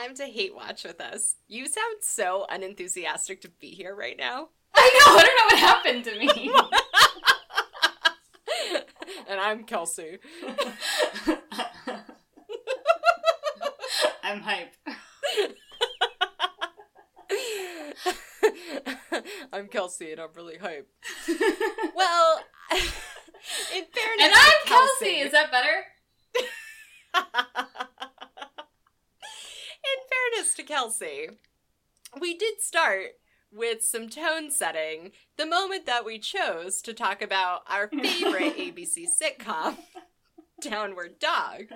time to hate watch with us. You sound so unenthusiastic to be here right now. I know, I don't know what happened to me. and I'm Kelsey. I'm hype. I'm Kelsey and I'm really hype. well, in fairness, and I'm Kelsey. Is that better? in fairness to Kelsey, we did start with some tone setting the moment that we chose to talk about our favorite ABC sitcom, Downward Dog.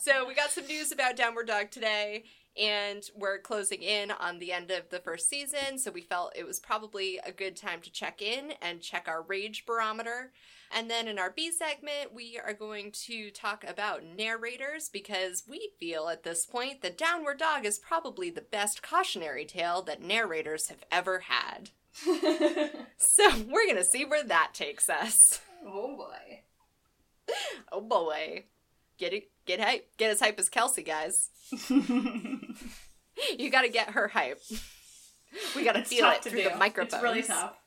So we got some news about Downward Dog today, and we're closing in on the end of the first season, so we felt it was probably a good time to check in and check our rage barometer. And then in our B segment, we are going to talk about narrators because we feel at this point that Downward Dog is probably the best cautionary tale that narrators have ever had. so we're going to see where that takes us. Oh boy. Oh boy. Get it get hype. Get as hype as Kelsey, guys. you got to get her hype. We got to feel it through do. the microphone. It's really tough.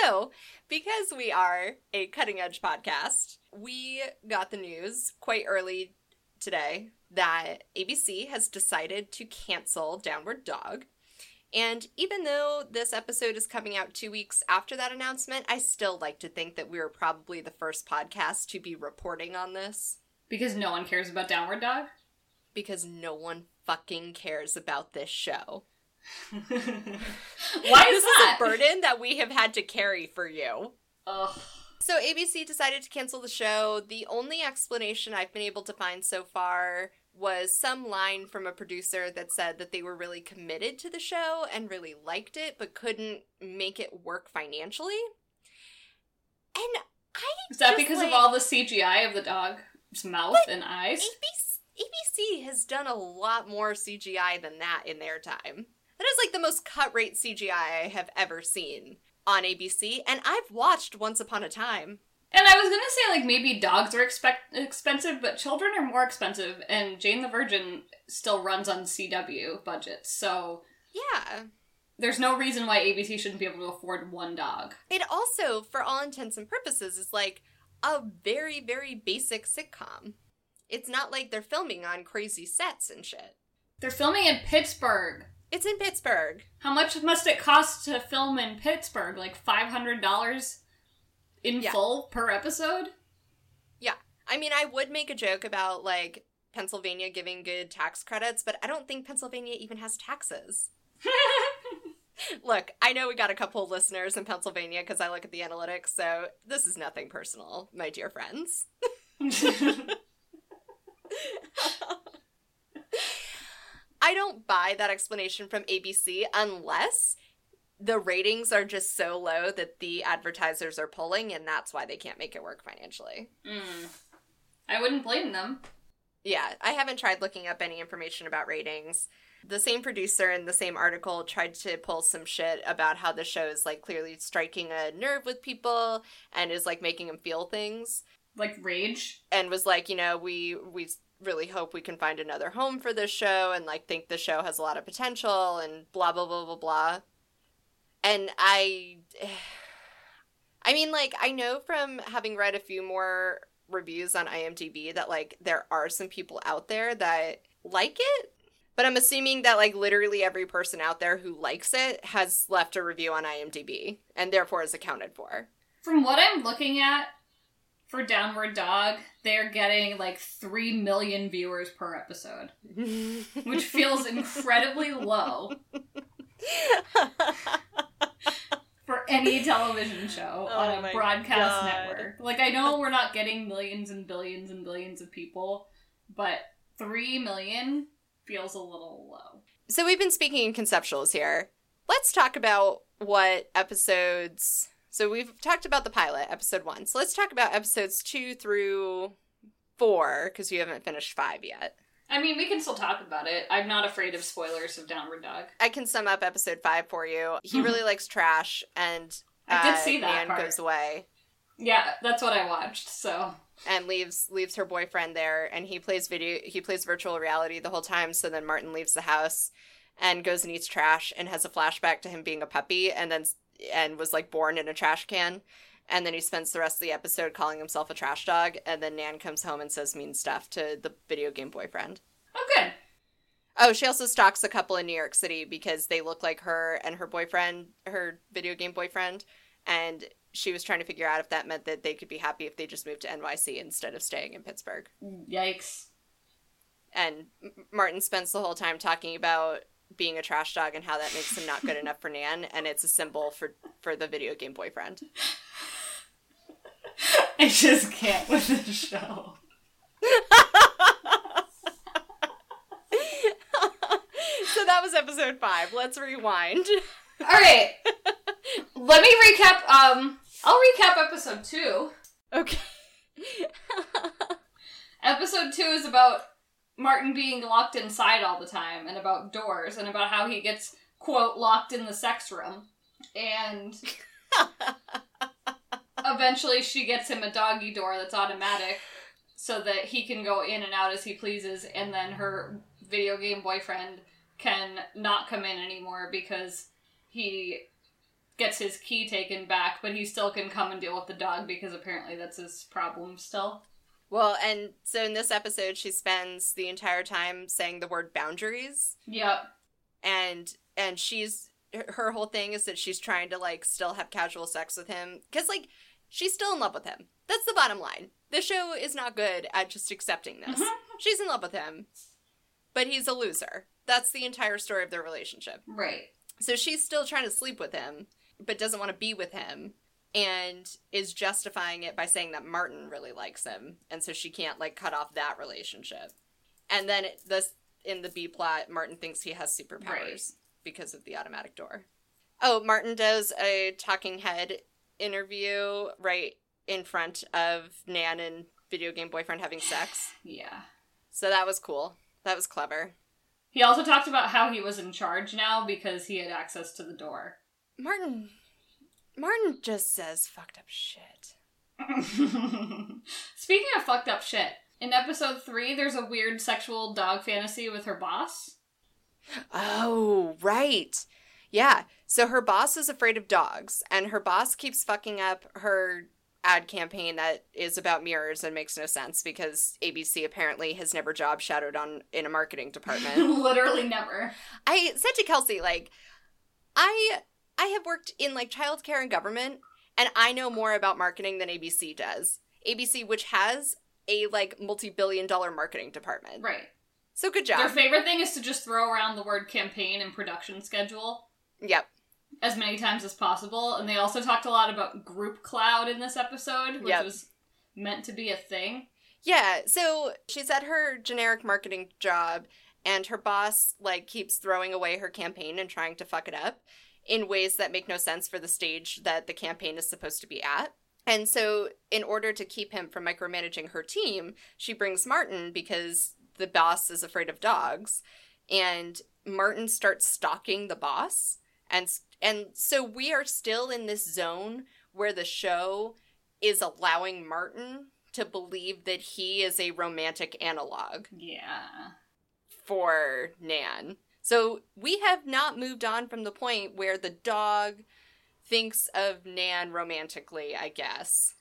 So, because we are a cutting edge podcast, we got the news quite early today that ABC has decided to cancel Downward Dog. And even though this episode is coming out two weeks after that announcement, I still like to think that we were probably the first podcast to be reporting on this. Because no one cares about Downward Dog? Because no one fucking cares about this show. Why is this that? is a burden that we have had to carry for you. Ugh. So ABC decided to cancel the show. The only explanation I've been able to find so far was some line from a producer that said that they were really committed to the show and really liked it, but couldn't make it work financially. And I is that just, because like, of all the CGI of the dog's mouth and eyes? ABC, ABC has done a lot more CGI than that in their time. That is like the most cut rate CGI I have ever seen on ABC, and I've watched Once Upon a Time. And I was gonna say like maybe dogs are expect- expensive, but children are more expensive, and Jane the Virgin still runs on CW budgets, so Yeah. there's no reason why ABC shouldn't be able to afford one dog. It also, for all intents and purposes, is like a very, very basic sitcom. It's not like they're filming on crazy sets and shit. They're filming in Pittsburgh. It's in Pittsburgh. How much must it cost to film in Pittsburgh? Like five hundred dollars in Yeah. full per episode? Yeah. I mean, I would make a joke about like Pennsylvania giving good tax credits, but I don't think Pennsylvania even has taxes. Look, I know we got a couple listeners in Pennsylvania because I look at the analytics, so this is nothing personal, my dear friends. I don't buy that explanation from ABC unless the ratings are just so low that the advertisers are pulling, and that's why they can't make it work financially. Mm. I wouldn't blame them. Yeah, I haven't tried looking up any information about ratings. The same producer in the same article tried to pull some shit about how the show is like clearly striking a nerve with people and is like making them feel things Like rage. and was like, you know, we we really hope we can find another home for this show and like think the show has a lot of potential and blah blah blah blah blah. And I I mean like I know from having read a few more reviews on IMDb that like there are some people out there that like it. But I'm assuming that like literally every person out there who likes it has left a review on IMDb and therefore is accounted for. From what I'm looking at for Downward Dog, they're getting like 3 million viewers per episode, which feels incredibly low for any television show Oh on a broadcast God. network. Like, I know we're not getting millions and billions and billions of people, but 3 million feels a little low. So we've been speaking in conceptuals here. Let's talk about what episodes. So we've talked about the pilot, episode one. So let's talk about episodes two through four, because you haven't finished five yet. I mean, we can still talk about it. I'm not afraid of spoilers of Downward Dog. I can sum up episode five for you. He really likes trash, and I did uh, see that man part. goes away. Yeah, that's what I watched. So and leaves leaves her boyfriend there and he plays video he plays virtual reality the whole time so then Martin leaves the house and goes and eats trash and has a flashback to him being a puppy and then and was like born in a trash can and then he spends the rest of the episode calling himself a trash dog and then Nan comes home and says mean stuff to the video game boyfriend. Oh good. Oh, she also stalks a couple in New York City because they look like her and her boyfriend, her video game boyfriend, and she was trying to figure out if that meant that they could be happy if they just moved to NYC instead of staying in Pittsburgh. Yikes. And Martin spends the whole time talking about being a trash dog and how that makes him not good enough for Nan, and it's a symbol for for the video game boyfriend. I just can't with this show. so that was episode five. Let's rewind. All right. Let me recap. Um, I'll recap episode two. Okay. episode two is about Martin being locked inside all the time, and about doors, and about how he gets quote locked in the sex room, and eventually she gets him a doggy door that's automatic, so that he can go in and out as he pleases, and then her video game boyfriend can not come in anymore because he gets his key taken back, but he still can come and deal with the dog because apparently that's his problem still. Well, and so in this episode, she spends the entire time saying the word boundaries. Yep. And and she's her whole thing is that she's trying to like still have casual sex with him because like she's still in love with him. That's the bottom line. The show is not good at just accepting this. Mm-hmm. She's in love with him, but he's a loser. That's the entire story of their relationship. Right. So she's still trying to sleep with him, but doesn't want to be with him and is justifying it by saying that Martin really likes him, and so she can't like cut off that relationship. And then it, this in the B plot, Martin thinks he has superpowers right. because of the automatic door. Oh, Martin does a talking head interview right in front of Nan and video game boyfriend having sex. yeah. So that was cool. That was clever. He also talked about how he was in charge now because he had access to the door. Martin Martin just says fucked up shit. Speaking of fucked up shit, in episode 3 there's a weird sexual dog fantasy with her boss. Oh, right. Yeah. So her boss is afraid of dogs and her boss keeps fucking up her ad campaign that is about mirrors and makes no sense because ABC apparently has never job shadowed on in a marketing department. Literally never. I said to Kelsey, like, I I have worked in like childcare and government, and I know more about marketing than ABC does. ABC, which has a like multi-billion dollar marketing department. Right. So good job. Their favorite thing is to just throw around the word campaign and production schedule. Yep as many times as possible. And they also talked a lot about group cloud in this episode, which yep. was meant to be a thing. Yeah, so she's at her generic marketing job and her boss like keeps throwing away her campaign and trying to fuck it up in ways that make no sense for the stage that the campaign is supposed to be at. And so in order to keep him from micromanaging her team, she brings Martin because the boss is afraid of dogs and Martin starts stalking the boss and and so we are still in this zone where the show is allowing Martin to believe that he is a romantic analog. Yeah. For Nan. So we have not moved on from the point where the dog thinks of Nan romantically, I guess.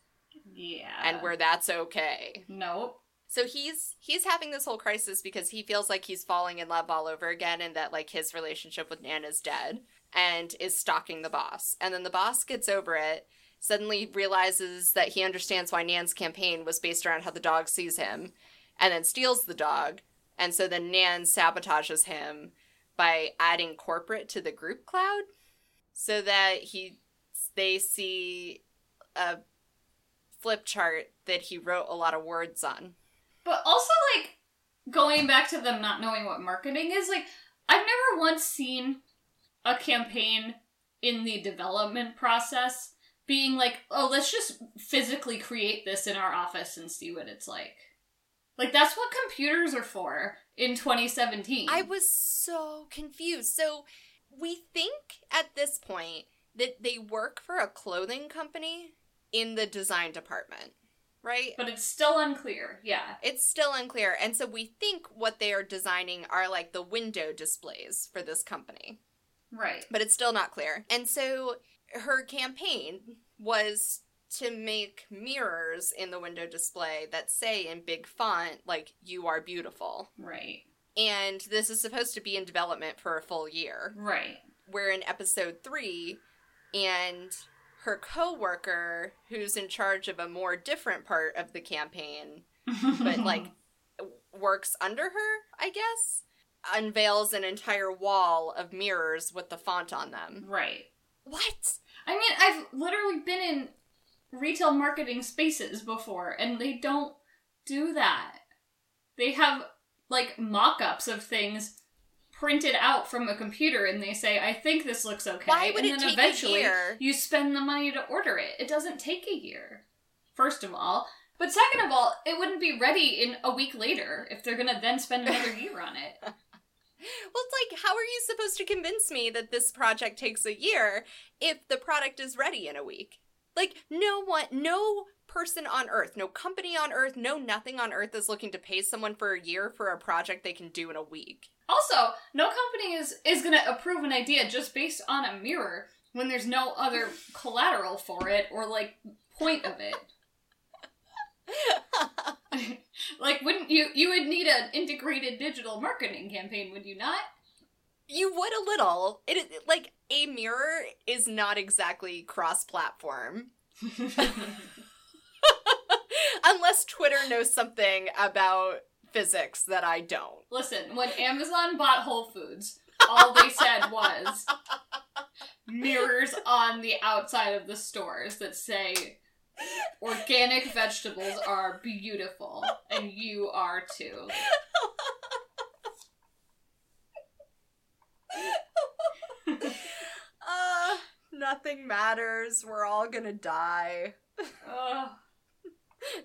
Yeah. And where that's okay. Nope. So he's he's having this whole crisis because he feels like he's falling in love all over again and that like his relationship with Nan is dead and is stalking the boss. And then the boss gets over it, suddenly realizes that he understands why Nan's campaign was based around how the dog sees him, and then steals the dog. And so then Nan sabotages him by adding corporate to the group cloud so that he they see a flip chart that he wrote a lot of words on. But also like going back to them not knowing what marketing is, like I've never once seen a campaign in the development process being like, oh, let's just physically create this in our office and see what it's like. Like, that's what computers are for in 2017. I was so confused. So, we think at this point that they work for a clothing company in the design department, right? But it's still unclear. Yeah. It's still unclear. And so we think what they are designing are like the window displays for this company, Right. but it's still not clear. And so her campaign was to make mirrors in the window display that say in big font, like, you are beautiful. Right. And this is supposed to be in development for a full year. Right. We're in episode three, and her coworker, who's in charge of a more different part of the campaign, but like works under her, I guess, unveils an entire wall of mirrors with the font on them. Right. What? I mean, I've literally been in retail marketing spaces before, and they don't do that. They have like mock ups of things printed out from a computer, and they say, I think this looks okay. Why would and it then take a eventually year? you spend the money to order it. It doesn't take a year, first of all. But second of all, it wouldn't be ready in a week later if they're gonna then spend another year on it. Well, it's like, how are you supposed to convince me that this project takes a year if the product is ready in a week? Like, no one, no person on earth, no company on earth, no nothing on earth is looking to pay someone for a year for a project they can do in a week. Also, no company is is going to approve an idea just based on a mirror when there's no other collateral for it or like point of it. like wouldn't you you would need an integrated digital marketing campaign, would you not? You would a little. It is like a mirror is not exactly cross-platform. Unless Twitter knows something about physics that I don't. Listen, when Amazon bought Whole Foods, all they said was mirrors on the outside of the stores that say organic vegetables are beautiful and you are too. Uh, nothing matters. We're all gonna die. Ugh.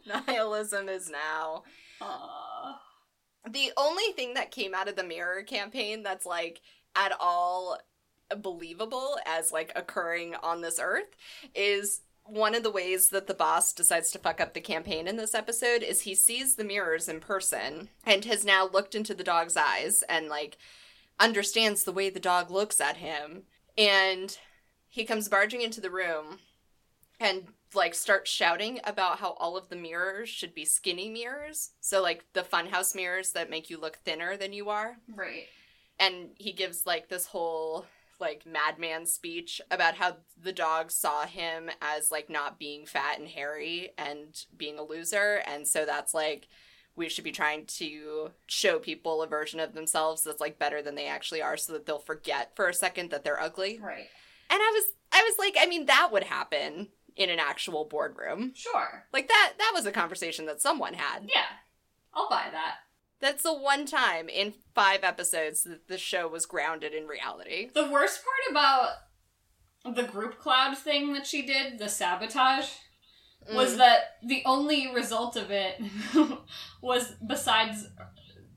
Nihilism is now. Aw. The only thing that came out of the mirror campaign that's like at all believable as like occurring on this earth is one of the ways that the boss decides to fuck up the campaign in this episode is he sees the mirrors in person and has now looked into the dog's eyes and like understands the way the dog looks at him. And he comes barging into the room and like starts shouting about how all of the mirrors should be skinny mirrors. So like the funhouse mirrors that make you look thinner than you are. Right. and he gives like this whole like madman speech about how the dog saw him as like not being fat and hairy and being a loser. And so that's like we should be trying to show people a version of themselves that's like better than they actually are so that they'll forget for a second that they're ugly Right. and i was i was like i mean that would happen in an actual boardroom Sure. like that that was a conversation that someone had Yeah. I'll buy that. that's the one time in five episodes that the show was grounded in reality The worst part about the group cloud thing that she did, the sabotage, was Mm. that the only result of it was besides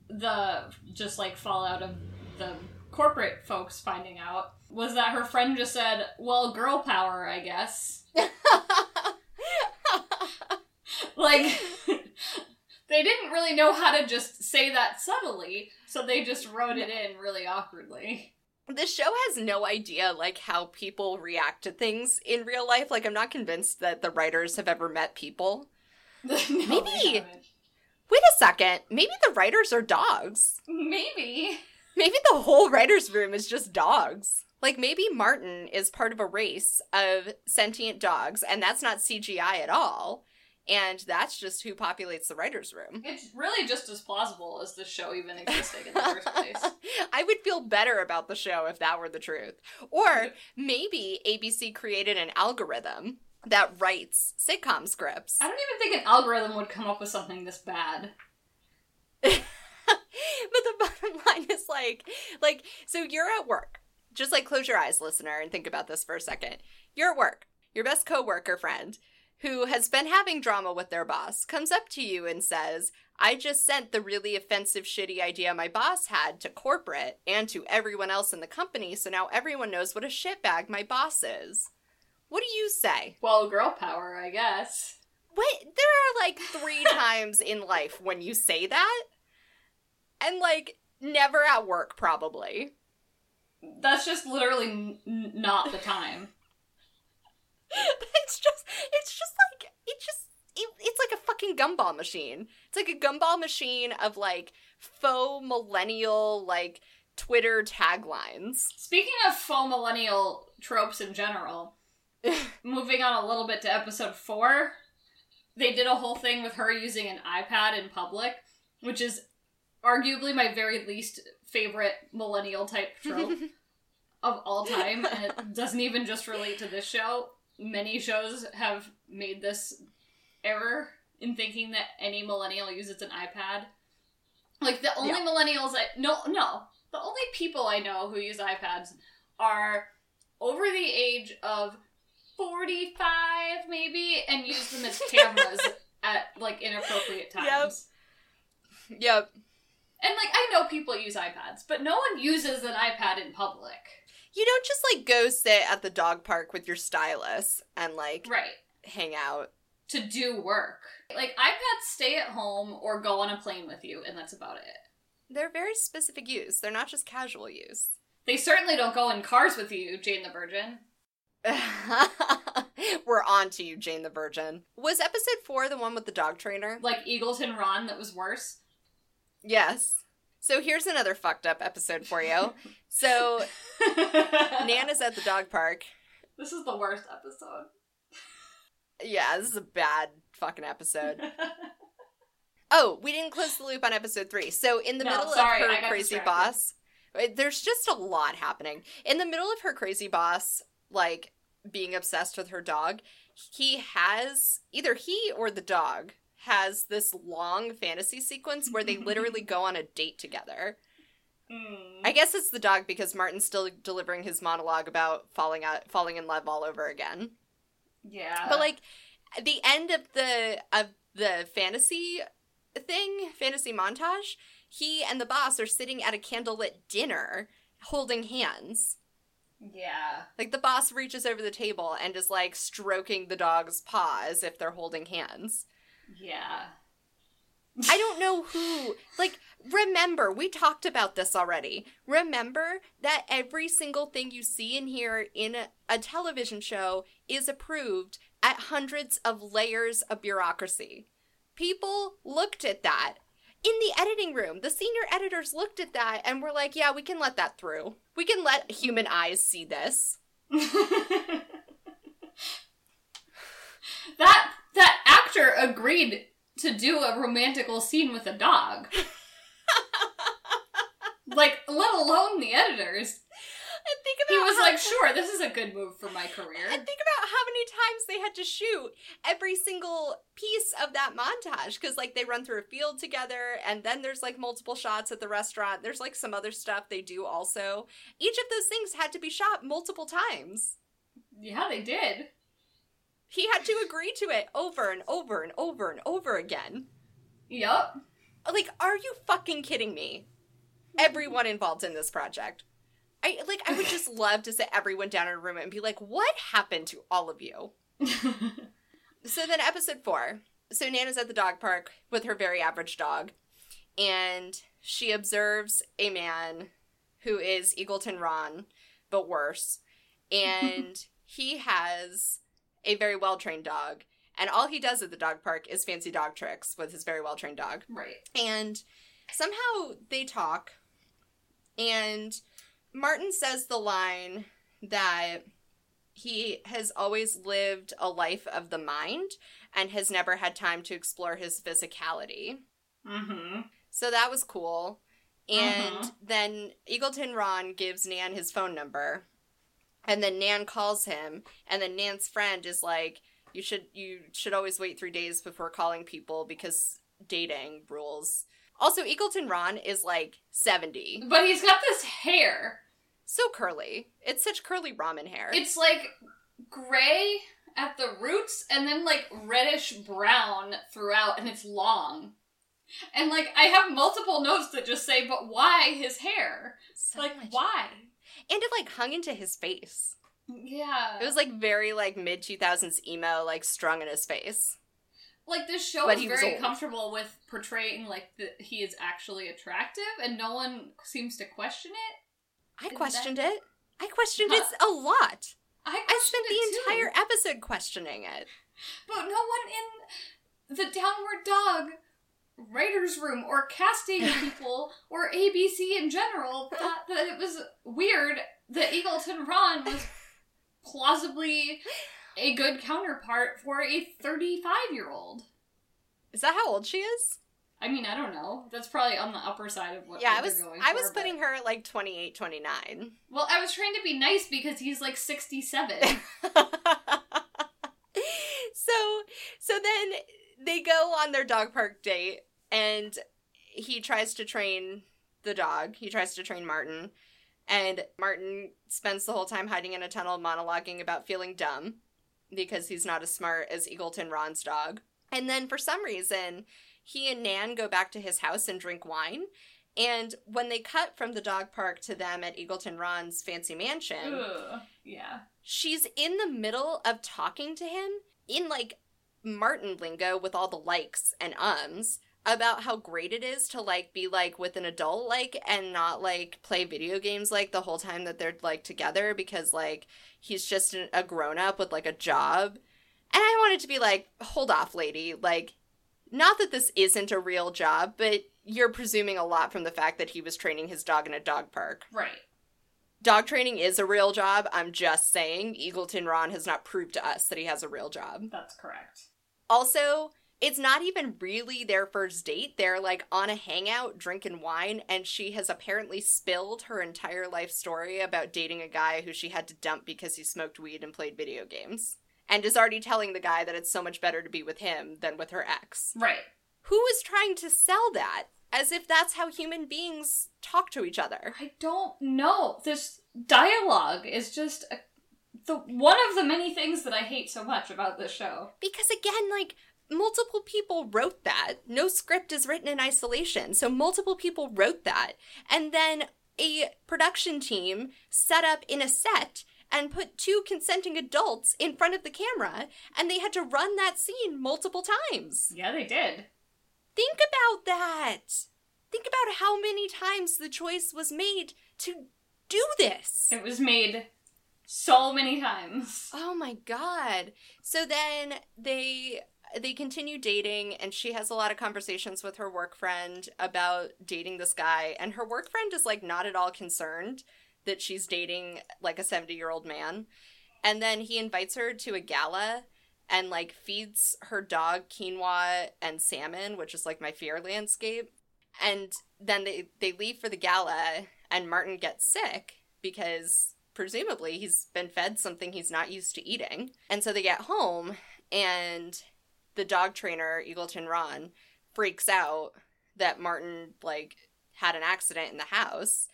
the just like fallout of the corporate folks finding out was that her friend just said, "Well, girl power, I guess." Like they didn't really know how to just say that subtly, so they just wrote it in really awkwardly. The show has no idea like how people react to things in real life. Like i'm not convinced that the writers have ever met people. No, Maybe. wait a second. Maybe the writers are dogs. Maybe. maybe the whole writers room is just dogs. Like maybe martin is part of a race of sentient dogs and that's not cgi at all and that's just who populates the writers room It's really just as plausible as the show even existing in the first place. I would feel better about the show if that were the truth. Or maybe ABC created an algorithm that writes sitcom scripts. I don't even think an algorithm would come up with something this bad. but the bottom line is like like so you're at work. Just like close your eyes listener and think about this for a second. You're at work. Your best coworker friend who has been having drama with their boss comes up to you and says, "I just sent the really offensive shitty idea my boss had to corporate and to everyone else in the company, so now everyone knows what a shitbag my boss is." What do you say? Well, girl power, I guess. What? There are like three times in life when you say that, and like never at work, probably. That's just literally n- not the time. it's just, it's just like, it just, it, it's like a fucking gumball machine. It's like a gumball machine of like faux millennial, like Twitter taglines. Speaking of faux millennial tropes in general, moving on a little bit to episode four, they did a whole thing with her using an iPad in public, which is arguably my very least favorite millennial type trope of all time, and it doesn't even just relate to this show. Many shows have made this error in thinking that any millennial uses an iPad. Like the only Yeah. millennials I no no the only people I know who use iPads are over the age of forty five maybe and use them as cameras at like inappropriate Yep. times. yep. And like I know people use iPads, but no one uses an iPad in public. You don't just like go sit at the dog park with your stylus and like Right. hang out. To do work. Like iPads stay at home or go on a plane with you, and that's about it. They're very specific use. They're not just casual use. They certainly don't go in cars with you, Jane the Virgin. We're on to you, Jane the Virgin. Was episode four the one with the dog trainer? Like Eagleton Ron that was worse. Yes. So here's another fucked up episode for you. So Nana's at the dog park. This is the worst episode. Yeah, this is a bad fucking episode. Oh, we didn't close the loop on episode three. So in the No, middle sorry, of her crazy distracted. boss, uh, there's just a lot happening. In the middle of her crazy boss, like being obsessed with her dog, he has either he or the dog has this long fantasy sequence where they literally go on a date together. Hmm. I guess it's the dog because Martin's still delivering his monologue about falling out, falling in love all over again. yeah. But like the end of the of the fantasy thing, fantasy montage, he and the boss are sitting at a candlelit dinner holding hands. Yeah. Like the boss reaches over the table and is like stroking the dog's paw as if they're holding hands. Yeah. I don't know who. Like, remember, we talked about this already. Remember that every single thing you see and hear in a, a television show is approved at hundreds of layers of bureaucracy. People looked at that. In the editing room, the senior editors looked at that and were like, yeah, we can let that through. We can let human eyes see this. that that actor agreed to do a romantical scene with a dog. like, let alone the editors. And think about He was how- like, "Sure, this is a good move for my career." And think about how many times they had to shoot every single piece of that montage because, like, they run through a field together, and then there's like multiple shots at the restaurant. There's like some other stuff they do also. Each of those things had to be shot multiple times. Yeah, they did. He had to agree to it over and over and over and over again. Yup. Like, are you fucking kidding me? Everyone involved in this project. I like I would just love to sit everyone down in a room and be like, what happened to all of you? So then, episode four. So Nana's at the dog park with her very average dog, and she observes a man who is Eagleton Ron, but worse. And he has a very well trained dog, and all he does at the dog park is fancy dog tricks with his very well trained dog. right. And somehow they talk, and Martin says the line that he has always lived a life of the mind and has never had time to explore his physicality. Mm-hmm. So that was cool. And Mhm. then Eagleton Ron gives Nan his phone number. And then Nan calls him, and then Nan's friend is like, "You should you should always wait 3 days before calling people because dating rules." Also, Eagleton Ron is like 70. But he's got this hair. So curly. It's such curly ramen hair. It's like gray at the roots and then like reddish brown throughout and it's long. And like I have multiple notes that just say, but why his hair? so Like why? And it like hung into his face. Yeah. It was like very like mid 2000s emo, like strung in his face. like this show But is very comfortable with portraying like that he is actually attractive and no one seems to question it. I Isn't questioned it. I questioned it Huh. a lot. I, I spent the it too. entire episode questioning it. But no one in the Downward Dog writers' room or casting people or ABC in general thought that it was weird that Eagleton Ron was plausibly a good counterpart for a 35 year old. Is that how old she is? I mean, I don't know. That's probably on the upper side of what yeah, I was going I for, was but- putting her at like 28, 29. Well, I was trying to be nice because he's like 67. so so then they go on their dog park date and he tries to train the dog. He tries to train Martin. And Martin spends the whole time hiding in a tunnel monologuing about feeling dumb because he's not as smart as Eagleton Ron's dog. And then for some reason, he and Nan go back to his house and drink wine. And when they cut from the dog park to them at Eagleton Ron's fancy mansion, Ugh. Yeah. she's in the middle of talking to him in like Martin lingo with all the likes and ums about how great it is to like be like with an adult like and not like play video games like the whole time that they're like together because like he's just an, a grown up with like a job. And I wanted to be like, hold off, lady. Like, not that this isn't a real job, but you're presuming a lot from the fact that he was training his dog in a dog park. Right. Dog training is a real job. I'm just saying, Eagleton Ron has not proved to us that he has a real job. That's correct. Also, it's not even really their first date. They're like on a hangout drinking wine, and she has apparently spilled her entire life story about dating a guy who she had to dump because he smoked weed and played video games. And is already telling the guy that it's so much better to be with him than with her ex. Right. Who is trying to sell that as if that's how human beings talk to each other? I don't know. This dialogue is just a, the one of the many things that I hate so much about this show. Because again, like multiple people wrote that. No script is written in isolation. So multiple people wrote that. And then a production team set up in a set and put two consenting adults in front of the camera and they had to run that scene multiple times. Yeah, they did. Think about that. Think about how many times the choice was made to do this. It was made so many times. Oh my god. So then they they continue dating and she has a lot of conversations with her work friend about dating this guy and her work friend is like not at all concerned that she's dating like a 70-year-old man. And then he invites her to a gala and like feeds her dog quinoa and salmon, which is like my fear landscape. And then they they leave for the gala and Martin gets sick because presumably he's been fed something he's not used to eating. And so they get home and the dog trainer, Eagleton Ron, freaks out that Martin like had an accident in the house.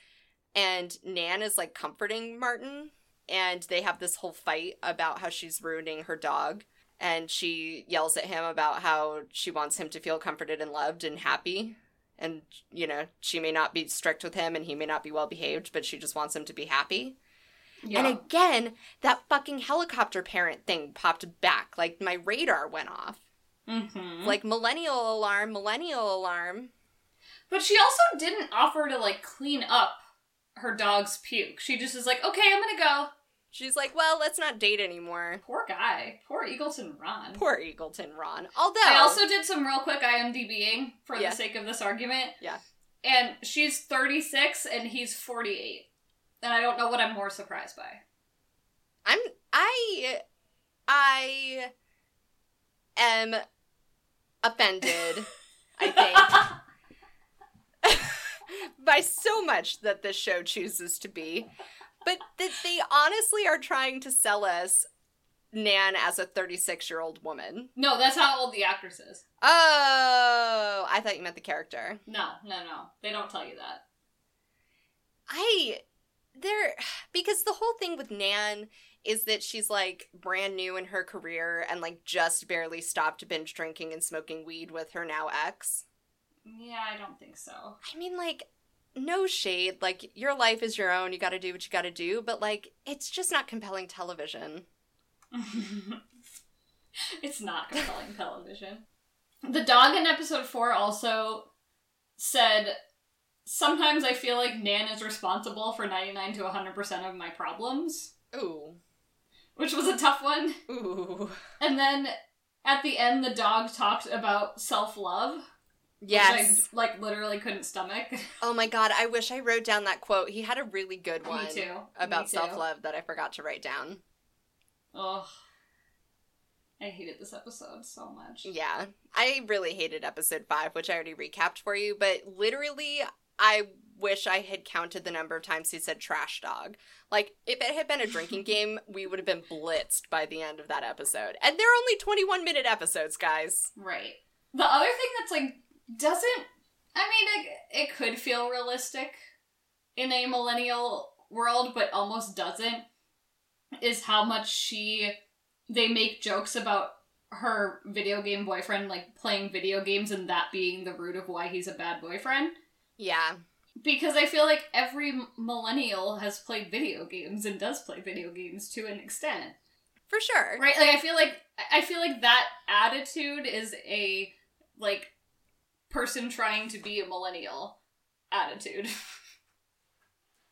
And Nan is like comforting Martin and they have this whole fight about how she's ruining her dog. And she yells at him about how she wants him to feel comforted and loved and happy. And, you know, she may not be strict with him and he may not be well behaved, but she just wants him to be happy. Yeah. And again, that fucking helicopter parent thing popped back. Like my radar went off. Mm-hmm. Like millennial alarm, millennial alarm. But she also didn't offer to like clean up her dog's puke. She just is like, okay, I'm gonna go. She's like, well, let's not date anymore. Poor guy. Poor Eagleton Ron. Poor Eagleton Ron. Although I also did some real quick IMDBing for Yeah. the sake of this argument. Yeah. And she's 36 and he's 48. And I don't know what I'm more surprised by. I'm I I am offended, I think, by so much that this show chooses to be. But that they honestly are trying to sell us Nan as a 36 year old woman. no, that's how old the actress is. Oh, I thought you meant the character. No, no, no. They don't tell you that. I there because the whole thing with Nan is that she's like brand new in her career and like just barely stopped binge drinking and smoking weed with her now ex. Yeah, I don't think so. I mean like no shade. Like, your life is your own. You got to do what you got to do. But, like, it's just not compelling television. it's not compelling television. The dog in episode four also said, Sometimes I feel like Nan is responsible for 99 to 100% of my problems. Ooh. Which was a tough one. Ooh. And then at the end, the dog talked about self love. Yes. I, like, literally couldn't stomach. Oh my god, I wish I wrote down that quote. He had a really good Me one too. about Me too. self love that I forgot to write down. Ugh. I hated this episode so much. Yeah. I really hated episode five, which I already recapped for you, but literally, I wish I had counted the number of times he said trash dog. Like, if it had been a drinking game, we would have been blitzed by the end of that episode. And they're only 21 minute episodes, guys. Right. The other thing that's like doesn't I mean it, it could feel realistic in a millennial world but almost doesn't is how much she they make jokes about her video game boyfriend like playing video games and that being the root of why he's a bad boyfriend Yeah. Because I feel like every millennial has played video games and does play video games to an extent For sure. right like i feel like i feel like that attitude is a like person trying to be a millennial attitude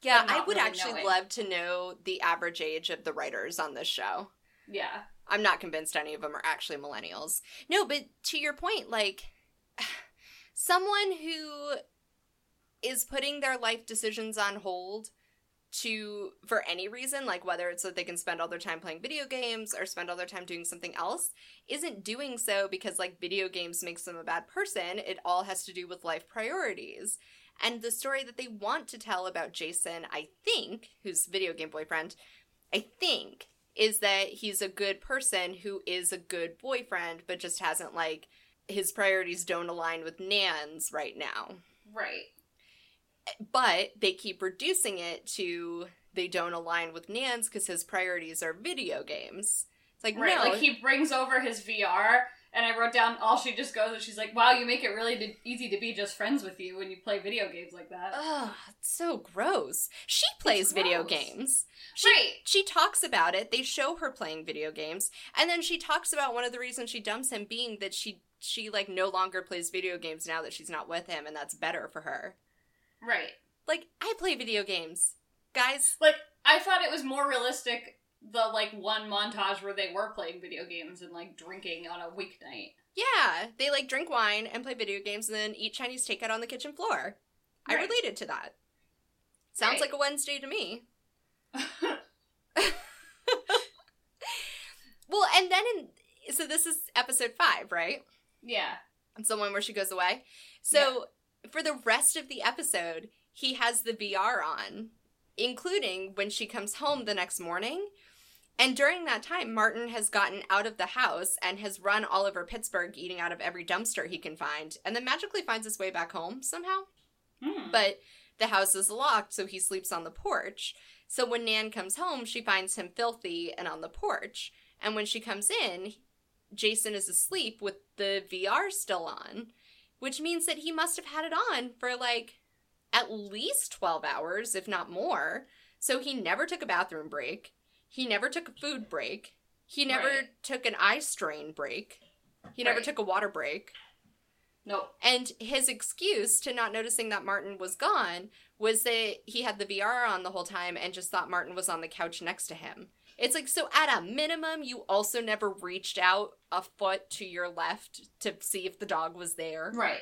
Yeah, I would really actually knowing. love to know the average age of the writers on this show. yeah I'm not convinced any of them are actually millennials. No, but to your point, like someone who is putting their life decisions on hold to for any reason, like whether it's that they can spend all their time playing video games or spend all their time doing something else, isn't doing so because like video games makes them a bad person. It all has to do with life priorities. And the story that they want to tell about Jason, I think, who's video game boyfriend, I think is that he's a good person who is a good boyfriend, but just hasn't like his priorities don't align with Nan's right now. right But they keep reducing it to they don't align with Nan's because his priorities are video games. It's like right no, like he brings over his vr and i wrote down all she just goes and she's like wow you make it really d- easy to be just friends with you when you play video games like that Ugh, it's so gross. She plays video games. She right she talks about it. They show her playing video games, and then she talks about one of the reasons she dumps him being that she she like no longer plays video games now that she's not with him, and that's better for her. Right Like I play video games, guys. like i thought it was more realistic the like one montage where they were playing video games and like drinking on a weeknight Yeah, they like drink wine and play video games, and then eat Chinese takeout on the kitchen floor. I related to that. Sounds Right. like a Wednesday to me. Well, and then in so this is episode five, right? yeah It's the one where she goes away. So for the rest of the episode, he has the VR on, including when she comes home the next morning. And during that time, Martin has gotten out of the house and has run all over Pittsburgh, eating out of every dumpster he can find, and then magically finds his way back home somehow. Hmm. But the house is locked, so he sleeps on the porch. So when Nan comes home, she finds him filthy and on the porch. And when she comes in, Jason is asleep with the VR still on, which means that he must have had it on for like at least 12 hours, if not more. So he never took a bathroom break. He never took a food break. He never Right. took an eye strain break. He never Right. took a water break. nope And his excuse to not noticing that Martin was gone was that he had the VR on the whole time and just thought Martin was on the couch next to him. It's like, so at a minimum, you also never reached out a foot to your left to see if the dog was there. right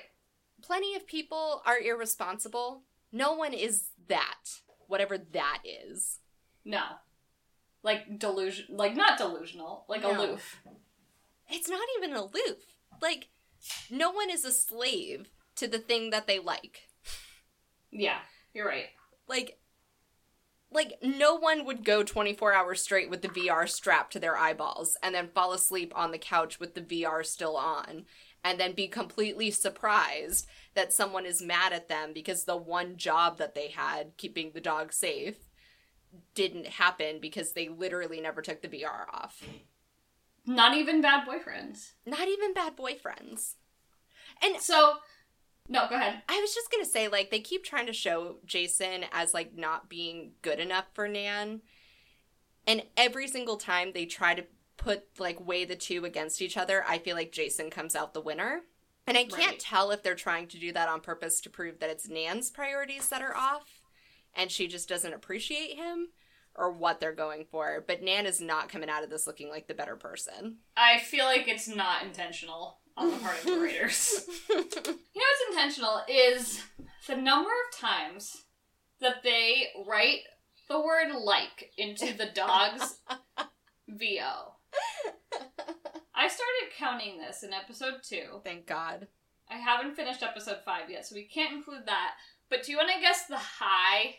Plenty of people are irresponsible. No one is that, whatever that is. no like delusion like not delusional like No. aloof It's not even aloof. Like, no one is a slave to the thing that they like. yeah you're right like like no one would go 24 hours straight with the VR strapped to their eyeballs and then fall asleep on the couch with the VR still on and then be completely surprised that someone is mad at them because the one job that they had keeping the dog safe didn't happen because they literally never took the VR off. not even bad boyfriends Not even bad boyfriends. And So, No, go ahead. I was just gonna say, like, they keep trying to show Jason as like not being good enough for Nan. And every single time they try to put like weigh the two against each other, I feel like Jason comes out the winner. And I can't Right. tell if they're trying to do that on purpose to prove that it's Nan's priorities that are off and she just doesn't appreciate him or what they're going for. But Nan is not coming out of this looking like the better person. I feel like it's not intentional on the part of the writers. You know what's intentional is the number of times that they write the word like into the dog's VO. I started counting this in episode two. Thank God. I haven't finished episode five yet, so we can't include that. But do you want to guess the high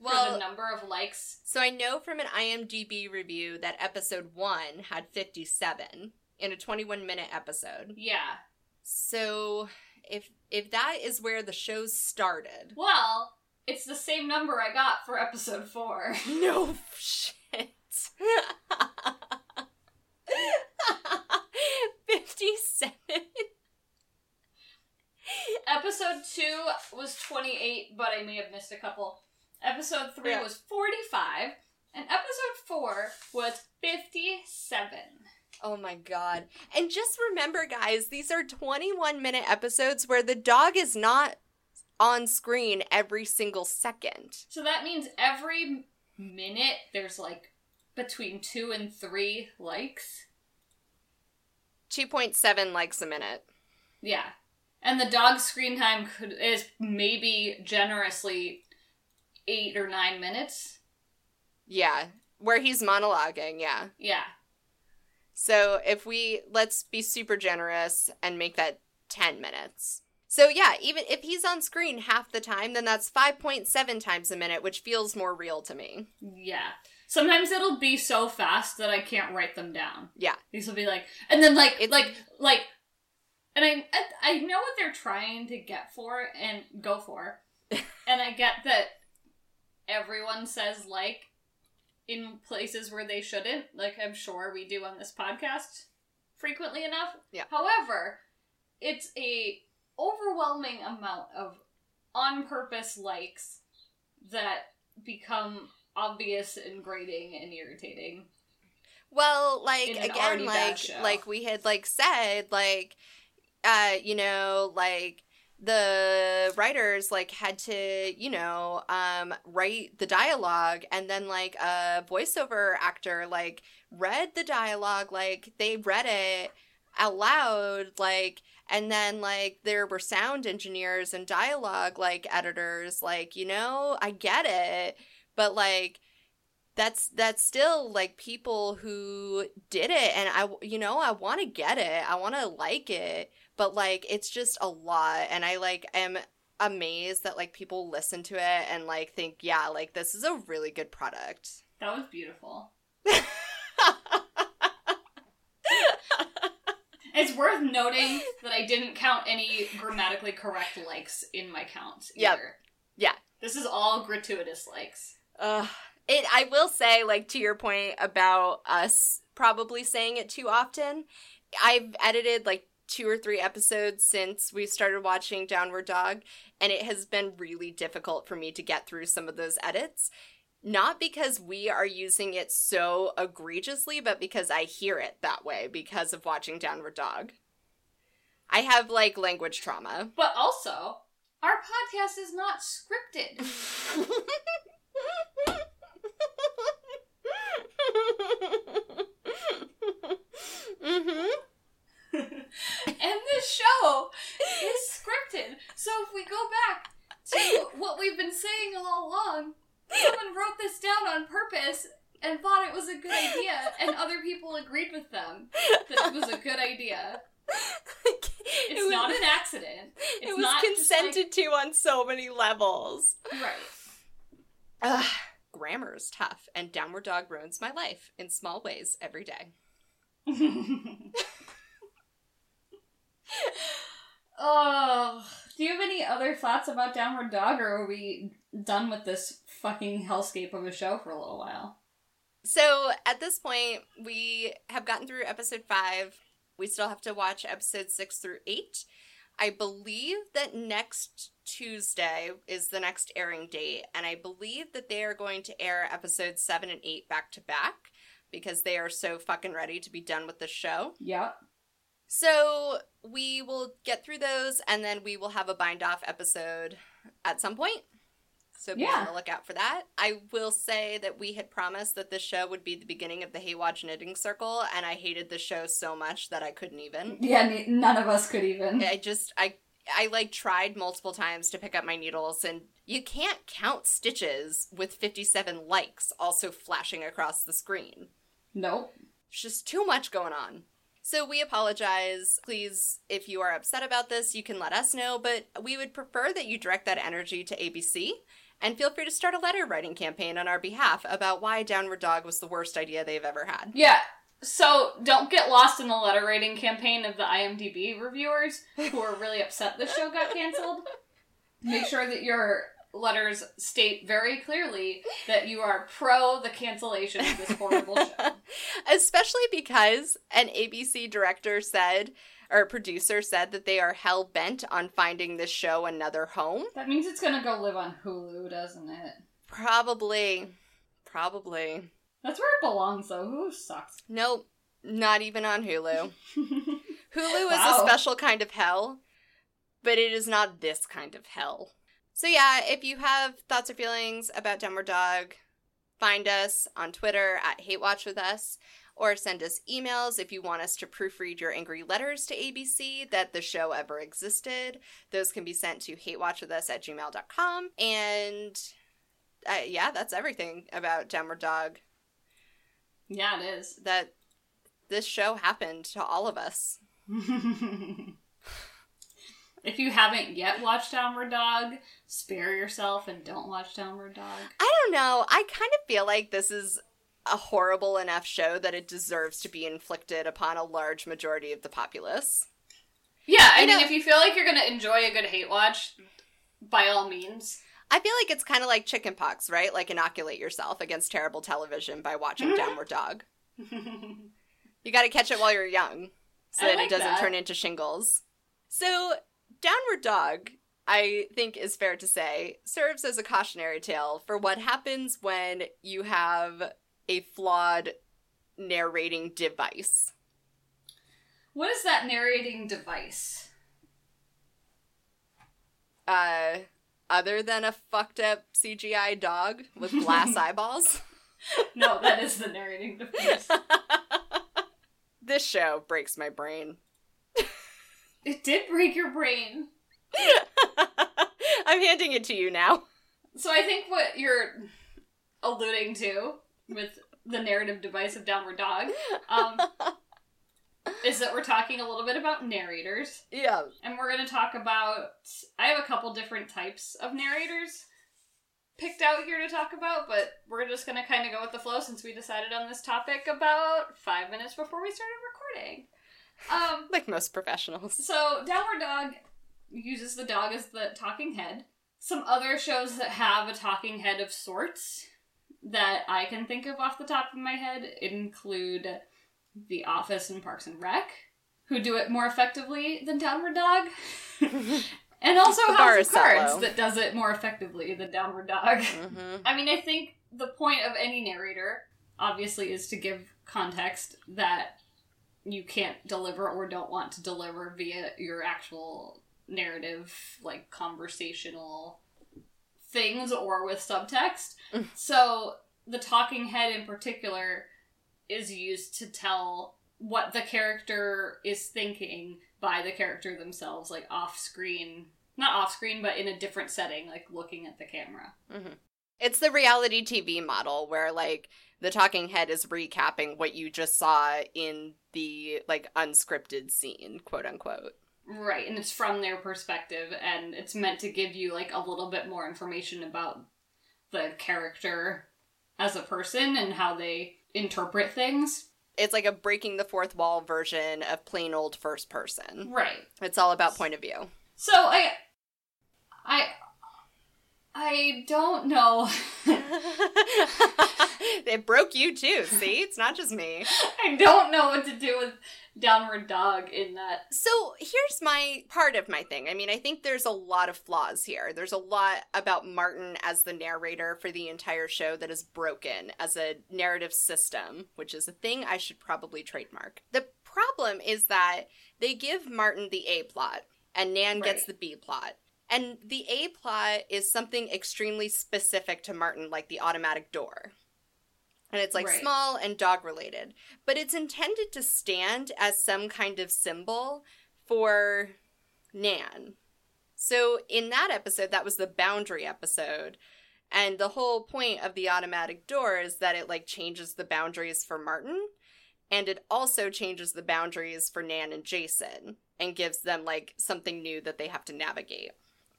for the number of likes? So I know from an IMDb review that episode one had 57 in a 21 minute episode. Yeah. So if if that is where the show started, Well, it's the same number I got for episode four. no shit. 57. Episode two was 28, but I may have missed a couple. Episode three Yeah. was 45, and episode four was 57. Oh my god. And just remember guys, these are 21 minute episodes where the dog is not on screen every single second. So that means every minute there's like between two and three likes. 2.7 likes a minute. Yeah. And the dog's screen time could is maybe generously eight or nine minutes. Yeah, where he's monologuing, yeah. Yeah. So if we let's be super generous and make that 10 minutes. So yeah, even if he's on screen half the time, then that's 5.7 times a minute, which feels more real to me. Yeah. Sometimes it'll be so fast that I can't write them down. Yeah. These will be like, and then like, It's- like, like, and I, I I know what they're trying to get for and go for, and I get that everyone says like in places where they shouldn't. Like I'm sure we do on this podcast frequently enough. Yeah. However, it's a overwhelming amount of on purpose likes that become obvious and grating and irritating. Well, like again, like like we had like said, like uh, you know, like the writers like had to, you know, um write the dialogue and then like a voiceover actor like read the dialogue, like they read it out loud, like and then like there were sound engineers and dialogue like editors, like, you know, I get it, but like that's that's still like people who did it and i you know i want to get it i want to like it but like it's just a lot and i like am amazed that like people listen to it and like think yeah like this is a really good product That was beautiful. It's worth noting that I didn't count any grammatically correct likes in my count either. Yeah. This is all gratuitous likes. Ugh. it i will say like to your point about us probably saying it too often i've edited like two or three episodes since we started watching downward dog and it has been really difficult for me to get through some of those edits. Not because we are using it so egregiously but because i hear it that way because of watching downward dog. I have like language trauma. But also, our podcast is not scripted. mhm and this show is scripted. So if we go back to what we've been saying all along, someone wrote this down on purpose and thought it was a good idea, and other people agreed with them that it was a good idea. It's It was- not an accident. It's it was consented to on so many levels. right. Ugh. Grammar is tough, and Downward Dog ruins my life in small ways every day. oh, do you have any other thoughts about Downward Dog, or are we done with this fucking hellscape of a show for a little while? So at this point, we have gotten through episode five. We still have to watch episode six through eight. I believe that next Tuesday is the next airing date, and I believe that they are going to air episodes seven and eight back to back because they are so fucking ready to be done with the show. Yep. So we will get through those, and then we will have a bind off episode at some point. So be Yeah. on the lookout for that. I will say that we had promised that this show would be the beginning of the Hatewatch Knitting Circle, and I hated the show so much that I couldn't even. Yeah, none of us could even. I just I I like tried multiple times to pick up my needles and you can't count stitches with 57 likes also flashing across the screen. Nope. It's just too much going on. So we apologize. Please, if you are upset about this, you can let us know, but we would prefer that you direct that energy to ABC and feel free to start a letter writing campaign on our behalf about why Downward Dog was the worst idea they've ever had. Yeah. So don't get lost in the letter writing campaign of the IMDb reviewers who are really upset the show got canceled. Make sure that your letters state very clearly that you are pro the cancellation of this horrible show. Especially because an ABC director said, or producer said, that they are hell bent on finding this show another home. That means it's gonna go live on Hulu, doesn't it? Probably. Probably. That's where it belongs, though. Hulu sucks. Nope. Not even on Hulu. Hulu is Wow. a special kind of hell, but it is not this kind of hell. So yeah, if you have thoughts or feelings about Downward Dog, find us on Twitter at Hate Watch with us, or send us emails if you want us to proofread your angry letters to ABC that the show ever existed. Those can be sent to hatewatchwithus at gmail.com. And uh, yeah, that's everything about Downward Dog. yeah, it is. That this show happened to all of us. if you haven't yet watched Downward Dog, spare yourself and don't watch Downward Dog. I don't know. I kind of feel like this is a horrible enough show that it deserves to be inflicted upon a large majority of the populace. Yeah, I You mean, know- if you feel like you're gonna enjoy a good hate watch, by all means. I feel like it's kind of like chickenpox, right? Like inoculate yourself against terrible television by watching Mhm. Downward Dog. You got to catch it while you're young so I that like it doesn't that. turn into shingles. So, Downward Dog, I think is fair to say, serves as a cautionary tale for what happens when you have a flawed narrating device. what is that narrating device? Uh, other than a fucked up CGI dog with glass eyeballs. No, that is the narrating device. this show breaks my brain. It did break your brain. I'm handing it to you now. So I think what you're alluding to with the narrative device of Downward Dog um, is that we're talking a little bit about narrators. Yeah. And we're going to talk about. I have a couple different types of narrators picked out here to talk about, but we're just going to kind of go with the flow since we decided on this topic about five minutes before we started recording. Um, Like most professionals. so, Downward Dog uses the dog as the talking head. Some other shows that have a talking head of sorts that I can think of off the top of my head include The Office and Parks and Rec, who do it more effectively than Downward Dog. and also The House of Cards that does it more effectively than Downward Dog. hmm I mean, I think the point of any narrator, obviously, is to give context that you can't deliver or don't want to deliver via your actual narrative, like conversational things or with subtext. Mm. so, the talking head in particular is used to tell what the character is thinking by the character themselves, like off screen. Not off screen, but in a different setting, like looking at the camera. It's the reality TV model where like the talking head is recapping what you just saw in the like unscripted scene, quote unquote. Right, and it's from their perspective, and it's meant to give you like a little bit more information about the character as a person and how they interpret things. It's like a breaking the fourth wall version of plain old first person. Right. It's all about point of view. So I, I, I don't know. it broke you too. See, it's not just me. I don't know what to do with Downward Dog in that. So here's my part of my thing. I mean, I think there's a lot of flaws here. There's a lot about Martin as the narrator for the entire show that is broken as a narrative system, which is a thing I should probably trademark. The problem is that they give Martin the A plot and Nan gets the B plot. And the A plot is something extremely specific to Martin, like the automatic door. And it's like Right. small and dog related. But it's intended to stand as some kind of symbol for Nan. So in that episode, that was the boundary episode. And the whole point of the automatic door is that it like changes the boundaries for Martin and it also changes the boundaries for Nan and Jason and gives them like something new that they have to navigate.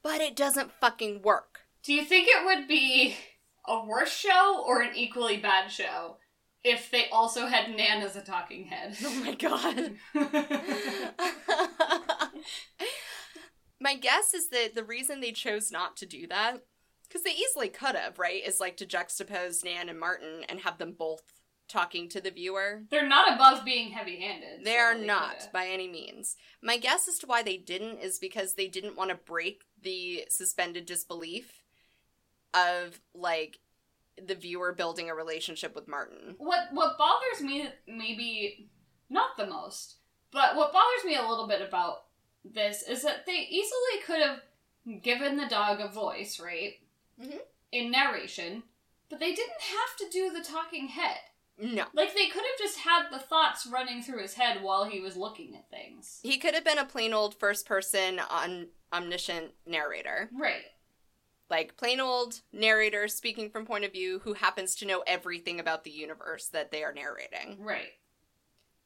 But it doesn't fucking work. Do you think it would be a worse show or an equally bad show if they also had Nan as a talking head? Oh my god. My guess is that the reason they chose not to do that, because they easily could have, right, is like to juxtapose Nan and Martin and have them both talking to the viewer. They're not above being heavy-handed. They so are they not coulda. by any means. My guess as to why they didn't is because they didn't want to break the suspended disbelief of like the viewer building a relationship with Martin. What what bothers me maybe not the most, but what bothers me a little bit about this is that they easily could have given the dog a voice, right? Mhm. In narration, but they didn't have to do the talking head. No. Like they could have just had the thoughts running through his head while he was looking at things. He could have been a plain old first person on omniscient narrator. Right. Like plain old narrator speaking from point of view who happens to know everything about the universe that they are narrating. Right.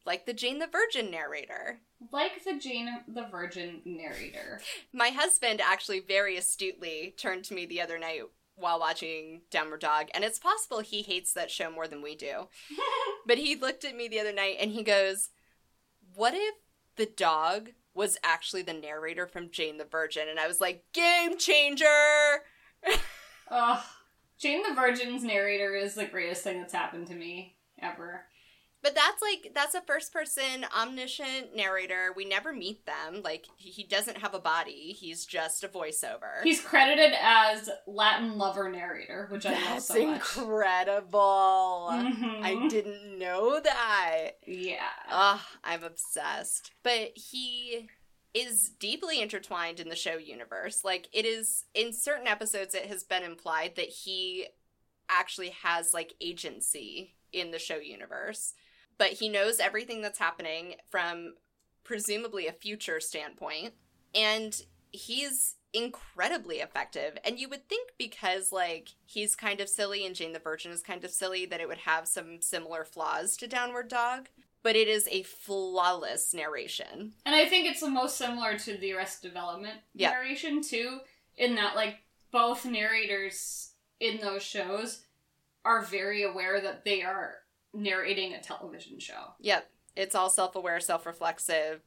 Like the Jane the Virgin narrator. Like the Jane the Virgin narrator. My husband actually very astutely turned to me the other night while watching Downward Dog, and it's possible he hates that show more than we do. But he looked at me the other night and he goes, What if the dog was actually the narrator from Jane the Virgin? And I was like, Game changer! Ugh. Jane the Virgin's narrator is the greatest thing that's happened to me ever. But that's like that's a first person omniscient narrator. We never meet them. Like he he doesn't have a body. He's just a voiceover. He's credited as Latin lover narrator, which I love that's so much. incredible. Mhm. I didn't know that. Yeah. Ah, I'm obsessed. But he is deeply intertwined in the show universe. Like it is in certain episodes it has been implied that he actually has like agency in the show universe. But he knows everything that's happening from presumably a future standpoint and he's incredibly effective. And you would think because like he's kind of silly and Jane the Virgin is kind of silly that it would have some similar flaws to Downward Dog, but it is a flawless narration. And I think it's the most similar to the Arrested Development Yeah. narration too, in that like both narrators in those shows are very aware that they are narrating a television show. Yep, it's all self-aware, self-reflexive,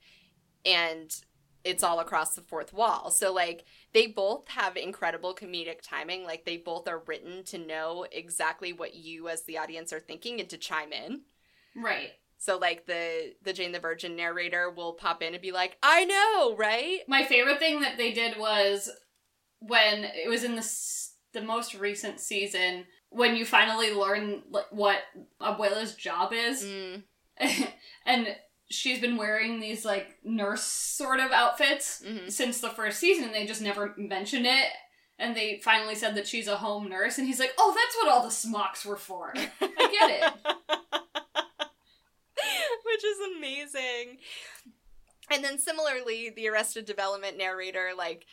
and it's all across the fourth wall. So like they both have incredible comedic timing. Like they both are written to know exactly what you as the audience are thinking and to chime in. Right. So like the the Jane the Virgin narrator will pop in and be like, "I know, right?" My favorite thing that they did was when it was in the s- the most recent season when you finally learn like, what Abuela's job is, Mm, and she's been wearing these like nurse sort of outfits mhm. since the first season. and They just never mentioned it. And they finally said that she's a home nurse, and he's like, "Oh, that's what all the smocks were for." I get it. Which is amazing. And then similarly, the Arrested Development narrator like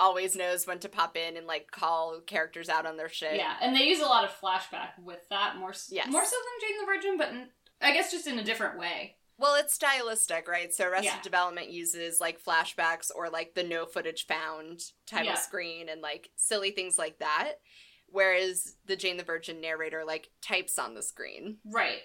always knows when to pop in and like call characters out on their shit. Yeah, and they use a lot of flashback with that more Yes. more so than Jane the Virgin, but in, I guess just in a different way. Well, it's stylistic, right? So Arrested Yeah. Development uses like flashbacks or like the no footage found title Yeah. screen and like silly things like that. Whereas the Jane the Virgin narrator like types on the screen. Right.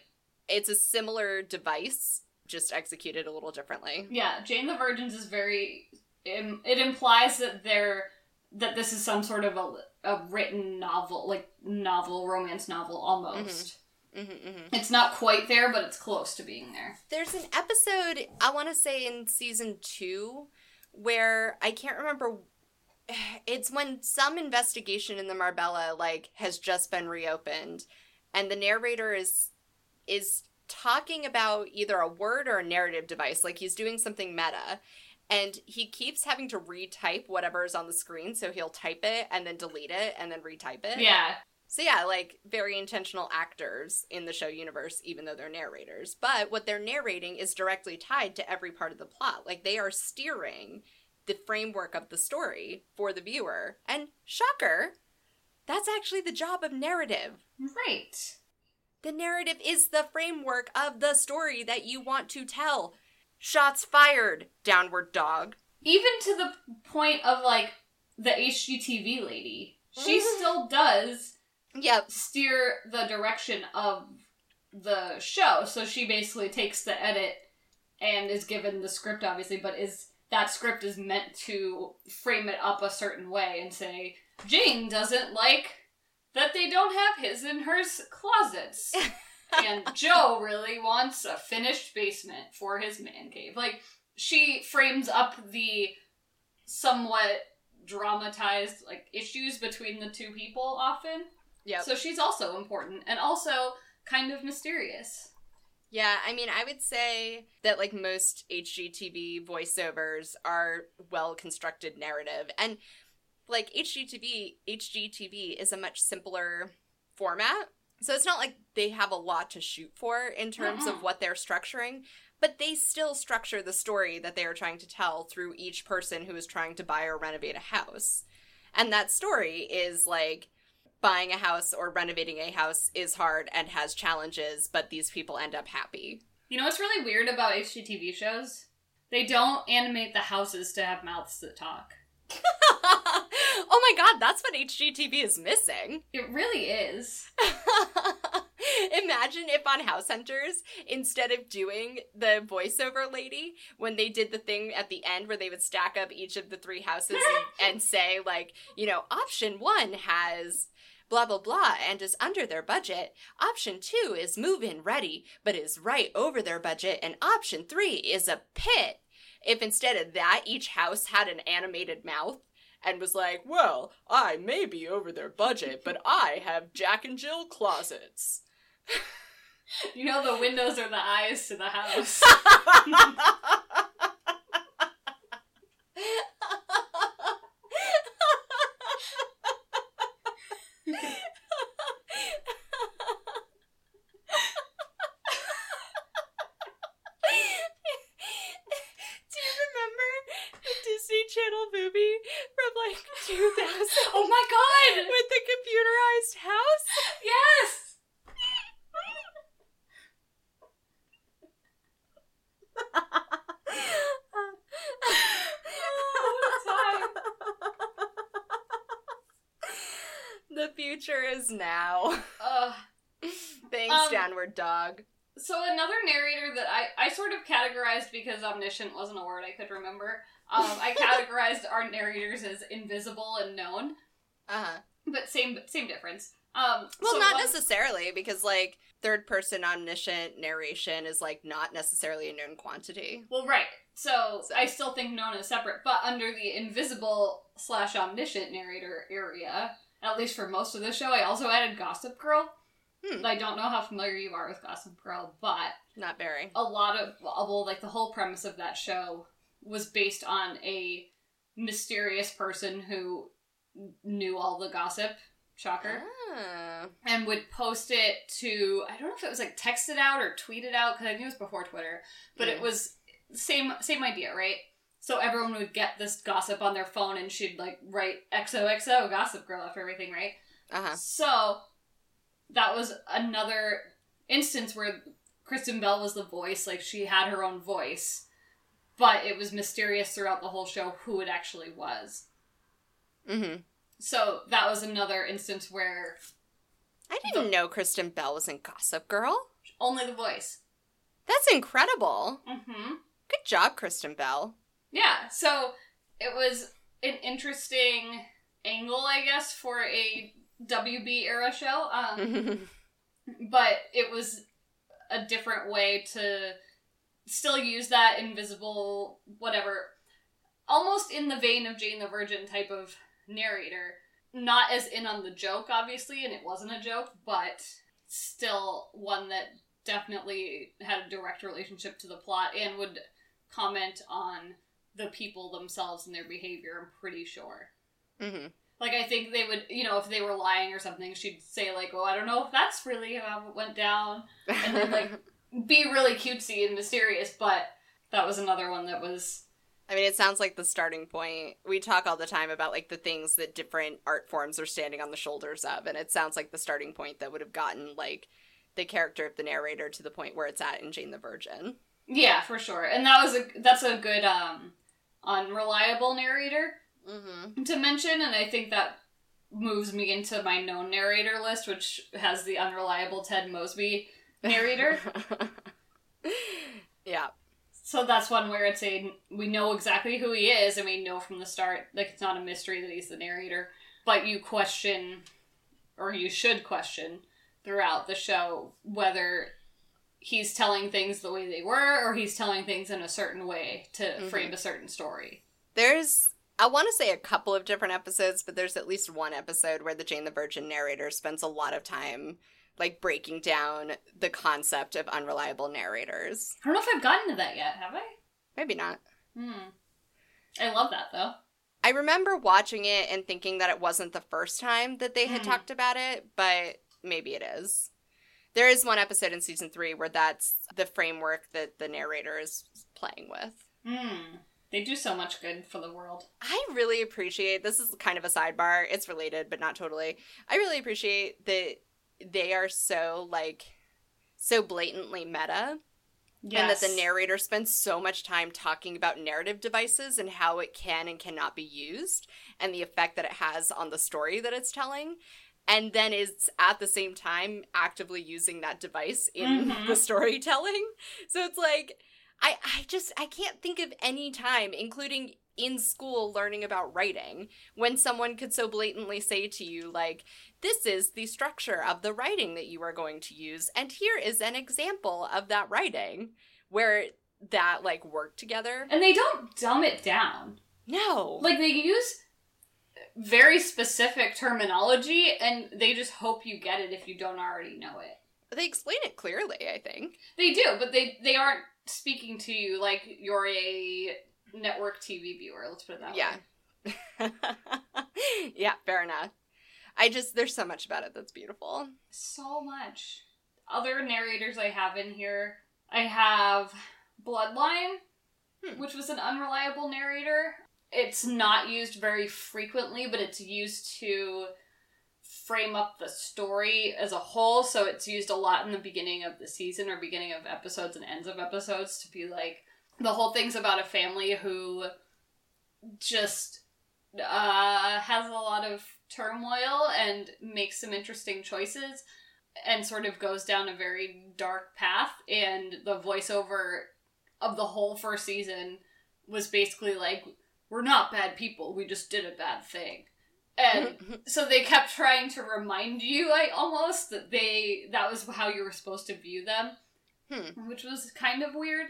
It's a similar device, just executed a little differently. Yeah, Jane the Virgin's is very. It implies that they're that this is some sort of a, a written novel, like novel, romance novel almost. hmm hmm It's not quite there, but it's close to being there. There's an episode, I want to say in season two, where I can't remember. It's when some investigation in the Marbella like has just been reopened, and the narrator is is talking about either a word or a narrative device, like he's doing something meta, and he keeps having to retype whatever is on the screen. So he'll type it and then delete it and then retype it. Yeah. So yeah, like very intentional actors in the show universe, even though they're narrators. But what they're narrating is directly tied to every part of the plot. Like they are steering the framework of the story for the viewer. And shocker, that's actually the job of narrative. Right. The narrative is the framework of the story that you want to tell. Shots fired, downward dog. Even to the point of like the HGTV lady, she Mhm. still does Yep. steer the direction of the show. So she basically takes the edit and is given the script, obviously, but is that script is meant to frame it up a certain way and say Jane doesn't like that they don't have his and hers closets. and Joe really wants a finished basement for his man cave. Like she frames up the somewhat dramatized like issues between the two people often. Yeah. So she's also important and also kind of mysterious. Yeah, I mean, I would say that like most HGTV voiceovers are well constructed narrative, and like HGTV, HGTV is a much simpler format, so it's not like they have a lot to shoot for in terms of what they're structuring. But they still structure the story that they are trying to tell through each person who is trying to buy or renovate a house. And that story is like buying a house or renovating a house is hard and has challenges, but these people end up happy. You know what's really weird about HGTV shows? They don't animate the houses to have mouths that talk. oh my god, that's what HGTV is missing. It really is. Imagine if on House Hunters, instead of doing the voiceover lady, when they did the thing at the end where they would stack up each of the three houses and, and say, like, you know, option one has blah blah blah and is under their budget. Option two is move in ready, but is right over their budget. And option three is a pit. If instead of that, each house had an animated mouth and was like, well, I may be over their budget, but I have Jack and Jill closets. You know, the windows are the eyes to the house. Do you remember the Disney Channel movie from like 2000 oh my god! with the computerized house? Yes! The future is now. Ugh. Thanks, Um, downward dog. So another narrator that I, I sort of categorized because omniscient wasn't a word I could remember. Um, I categorized our narrators as invisible and known, Uh huh. but same same difference. Um, Well, so not one- necessarily, because like third person omniscient narration is like not necessarily a known quantity. Well, right. So, So- I still think known is separate, but under the invisible slash omniscient narrator area, at least for most of the show, I also added Gossip Girl. Hmm. I don't know how familiar you are with Gossip Girl, but Not very. a lot of well, like the whole premise of that show was based on a mysterious person who knew all the gossip. Shocker. Ah. and would post it to I don't know if it was like texted out or tweeted out because I knew it was before Twitter, but it Mm. was same same idea, right? So everyone would get this gossip on their phone, and she'd like write XOXO Gossip Girl after everything, right? Uh huh. So that was another instance where Kristen Bell was the voice, like she had her own voice, but it was mysterious throughout the whole show who it actually was. Mm-hmm. So that was another instance where I didn't know Kristen Bell was in Gossip Girl. only the voice. That's incredible. Mm-hmm. Good job, Kristen Bell. Yeah, so it was an interesting angle, I guess, for a WB era show. Um, but it was a different way to still use that invisible whatever almost in the vein of Jane the Virgin type of narrator not as in on the joke obviously and it wasn't a joke but still one that definitely had a direct relationship to the plot and would comment on the people themselves and their behavior I'm pretty sure hmm like I think they would, you know, if they were lying or something, she'd say like, "Oh, I don't know if that's really how it went down," and then like be really cutesy and mysterious. But that was another one that was I mean, it sounds like the starting point. We talk all the time about like the things that different art forms are standing on the shoulders of, and it sounds like the starting point that would have gotten like the character of the narrator to the point where it's at in Jane the Virgin. yeah for sure. And that was a that's a good um unreliable narrator Mm-hmm. to mention, and I think that moves me into my known narrator list, which has the unreliable Ted Mosby narrator. yeah. So that's one where it's a we know exactly who he is, and we know from the start like it's not a mystery that he's the narrator, but you question, or you should question throughout the show whether he's telling things the way they were, or he's telling things in a certain way to Mhm. frame a certain story. There's I want to say a couple of different episodes, but there's at least one episode where the Jane the Virgin narrator spends a lot of time like breaking down the concept of unreliable narrators. I don't know if I've gotten to that yet. Have I? Maybe not. Hmm. I love that though. I remember watching it and thinking that it wasn't the first time that they had Mm. talked about it, but maybe it is. There is one episode in season three where that's the framework that the narrator is playing with. Hmm. They do so much good for the world. I really appreciate this is kind of a sidebar. It's related, but not totally. I really appreciate that they are so like so blatantly meta and that the narrator spends so much time talking about narrative devices and how it can and cannot be used and the effect that it has on the story that it's telling and then is at the same time actively using that device in Mhm. the storytelling so it's like i i just i can't think of any time including in school learning about writing when someone could so blatantly say to you like this is the structure of the writing that you are going to use and here is an example of that writing where that like worked together and they don't dumb it down. no like they use very specific terminology and they just hope you get it if you don't already know it. They explain it clearly i think. They do but they they aren't speaking to you like you're a network tv viewer let's put it that yeah. way. Yeah yeah, fair enough. I just there's so much about it that's beautiful. So much. Other narrators i have in here i have bloodline Hmm. which was an unreliable narrator it's not used very frequently but it's used to frame up the story as a whole. So it's used a lot in the beginning of the season or beginning of episodes and ends of episodes to be like the whole thing's about a family who just uh, has a lot of turmoil and makes some interesting choices and sort of goes down a very dark path. And the voiceover of the whole first season was basically like we're not bad people we just did a bad thing. And so they kept trying to remind you like almost that they that was how you were supposed to view them. Hmm. which was kind of weird.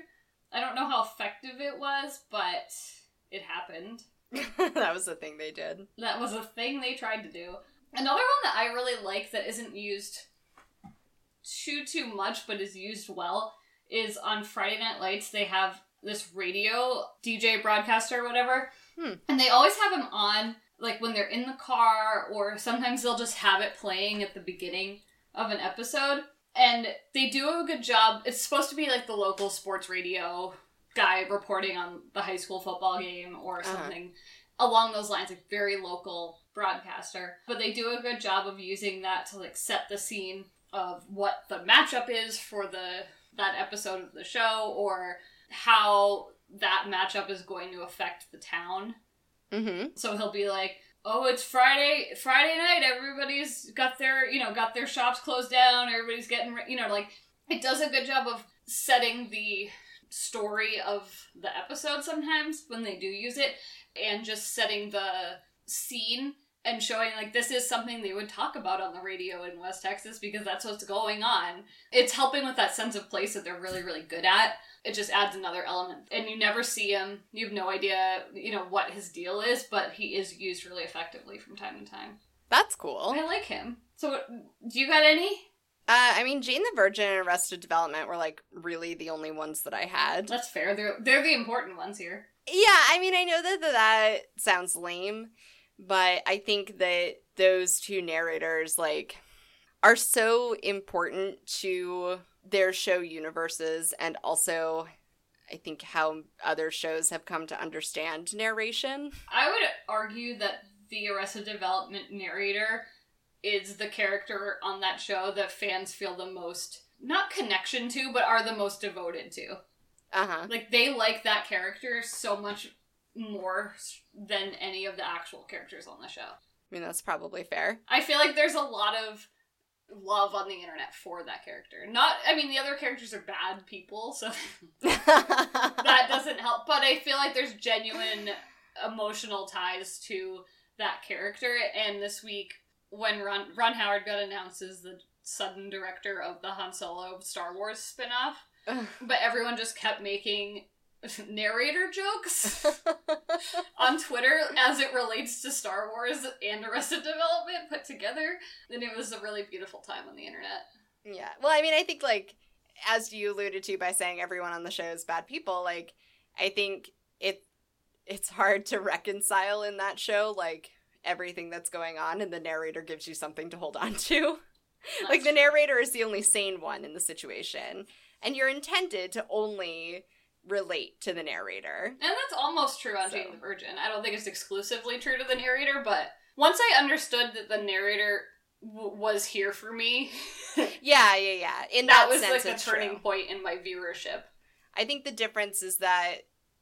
I don't know how effective it was but it happened. That was the thing they did. That was a thing they tried to do. Another one that i really like that isn't used too too much but is used well is on friday night lights they have this radio dj broadcaster or whatever Hmm. and they always have him on like when they're in the car or sometimes they'll just have it playing at the beginning of an episode and they do a good job it's supposed to be like the local sports radio guy reporting on the high school football game or Uh-huh. something along those lines like very local broadcaster but they do a good job of using that to like set the scene of what the matchup is for the that episode of the show or how that matchup is going to affect the town mm-hmm so he'll be like, "Oh, it's Friday, Friday night. Everybody's got their, you know, got their shops closed down. Everybody's getting, re-, you know, like it does a good job of setting the story of the episode sometimes when they do use it and just setting the scene and showing like this is something they would talk about on the radio in West Texas because that's what's going on. It's helping with that sense of place that they're really, really good at. It just adds another element. And you never see him. You have no idea, you know, what his deal is, but he is used really effectively from time to time. That's cool. I like him. So, do you got any? Uh, I mean, Jane the Virgin and Arrested Development were like really the only ones that I had. That's fair. They're they're the important ones here. Yeah, I mean, I know that that, that sounds lame, but I think that those two narrators like are so important to their show universes and also I think how other shows have come to understand narration. I would argue that the Arrested Development narrator is the character on that show that fans feel the most not connection to, but are the most devoted to. Uh huh. Like they like that character so much more than any of the actual characters on the show. I mean, that's probably fair. I feel like there's a lot of love on the internet for that character. Not, I mean, the other characters are bad people, so that doesn't help. But I feel like there's genuine emotional ties to that character. And this week, when Ron, Ron Howard got announced as the sudden director of the Han Solo Star Wars spinoff, but everyone just kept making narrator jokes on Twitter as it relates to Star Wars and Arrested Development put together. And it was a really beautiful time on the internet. Yeah. Well, I mean, I think like as you alluded to by saying everyone on the show is bad people, like I think it it's hard to reconcile in that show like everything that's going on and the narrator gives you something to hold on to. Like the narrator is the only sane one in the situation and you're intended to only relate to the narrator. And that's almost true on So- Jane the Virgin. I don't think it's exclusively true to the narrator, but once I understood that the narrator w- was here for me, Yeah, yeah, yeah. In that that, was sense, like a turning true. point in my viewership. I think the difference is that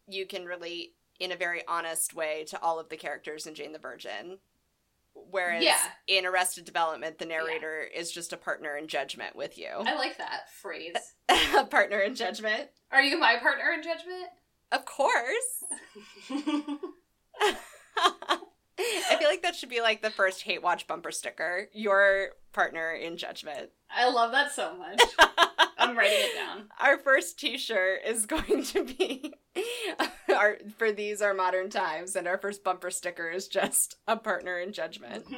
you can relate in a very honest way to all of the characters in Jane the Virgin. Whereas Yeah. in Arrested Development, the narrator is just a partner in judgment with you. I like that phrase. a partner in judgment? Are you my partner in judgment? Of course. I feel like that should be like the first hate watch bumper sticker. Your partner in judgment. I love that so much. I'm writing it down. Our first T-shirt is going to be our for these are modern times, and our first bumper sticker is just a partner in judgment.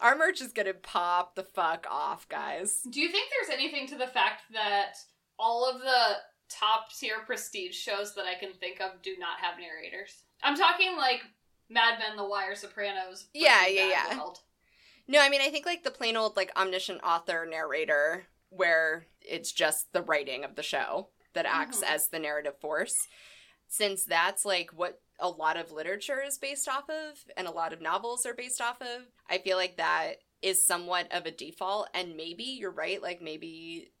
Our merch is gonna pop the fuck off, guys. Do you think there's anything to the fact that all of the top tier prestige shows that I can think of do not have narrators? I'm talking like Mad Men, The Wire, Sopranos. Yeah, yeah, yeah. world. No, I mean I think like the plain old like omniscient author narrator, where it's just the writing of the show that acts Mhm. as the narrative force. Since that's like what a lot of literature is based off of, and a lot of novels are based off of, I feel like that is somewhat of a default. And maybe you're right, like maybe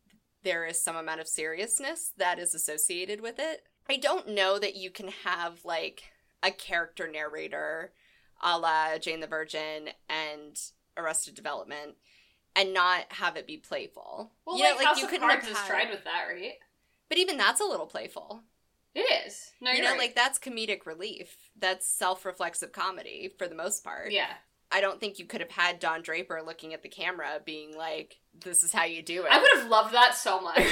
there is some amount of seriousness that is associated with it. I don't know that you can have like a character narrator a la Jane the Virgin and Arrested Development and not have it be playful. Well, You know, like, House you of couldn't Cards have had- tried with that, right? But even that's a little playful. It is. No, you know, right. like that's comedic relief. That's self-reflexive comedy for the most part. yeah. I don't think you could have had Don Draper looking at the camera being like, "This is how you do it." I would have loved that so much.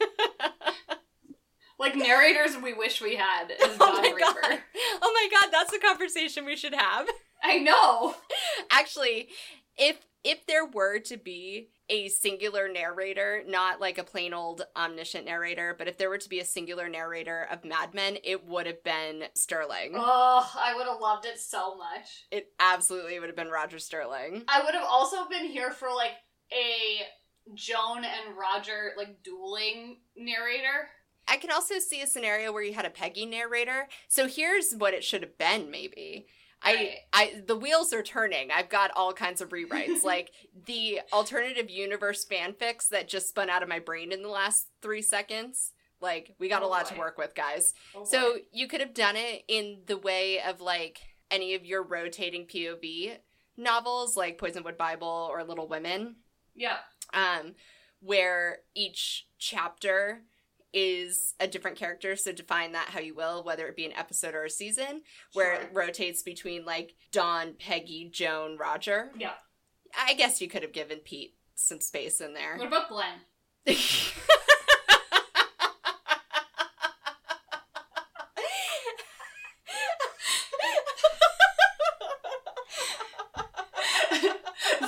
like narrators we wish we had is oh Don my Draper. god! Oh my god! That's a conversation we should have. I know. Actually, if if there were to be a singular narrator, not like a plain old omniscient narrator, but if there were to be a singular narrator of Mad Men, it would have been Sterling. Oh, I would have loved it so much. It absolutely would have been Roger Sterling. I would have also been here for like a Joan and Roger like dueling narrator. I can also see a scenario where you had a Peggy narrator. So here's what it should have been, maybe. I, I, the wheels are turning. I've got all kinds of rewrites, like the alternative universe fanfics that just spun out of my brain in the last three seconds. Like, we got a Oh, lot to work with, guys. Oh, So boy. you could have done it in the way of like any of your rotating POV novels, like Poisonwood Bible or Little Women yeah, um, where each chapter is a different character, so define that how you will, whether it be an episode or a season, where Sure. it rotates between like Don, Peggy, Joan, Roger. Yeah. I guess you could have given Pete some space in there. What about Glenn?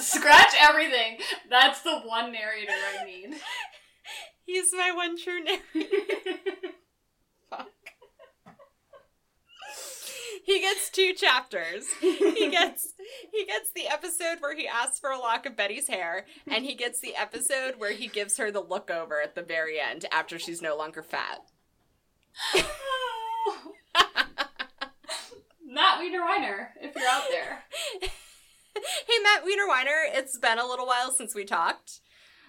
Scratch everything. That's the one narrator I need. He's my one true narrator. Fuck. He gets two chapters. He gets he gets the episode where he asks for a lock of Betty's hair, and he gets the episode where he gives her the look over at the very end after she's no longer fat. Matt Wiener Weiner, if you're out there. hey Matt Wiener Weiner, it's been a little while since we talked.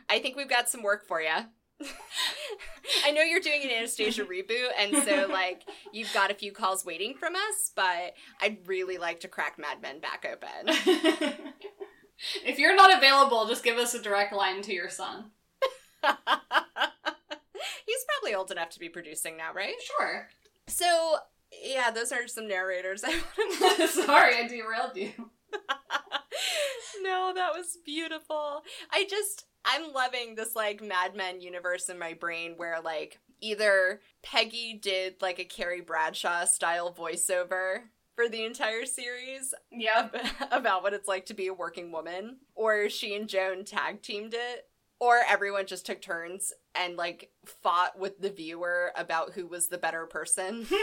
I think we've got some work for you. I know you're doing an Anastasia reboot, and so like you've got a few calls waiting from us, but I'd really like to crack Mad Men back open. if you're not available, just give us a direct line to your son. He's probably old enough to be producing now, right? Sure. So yeah, those are some narrators. I Sorry, I derailed you. no, that was beautiful. I just I'm loving this like Mad Men universe in my brain where like either Peggy did like a Carrie Bradshaw style voiceover for the entire series Yep. about what it's like to be a working woman, or she and Joan tag teamed it, or everyone just took turns and like fought with the viewer about who was the better person.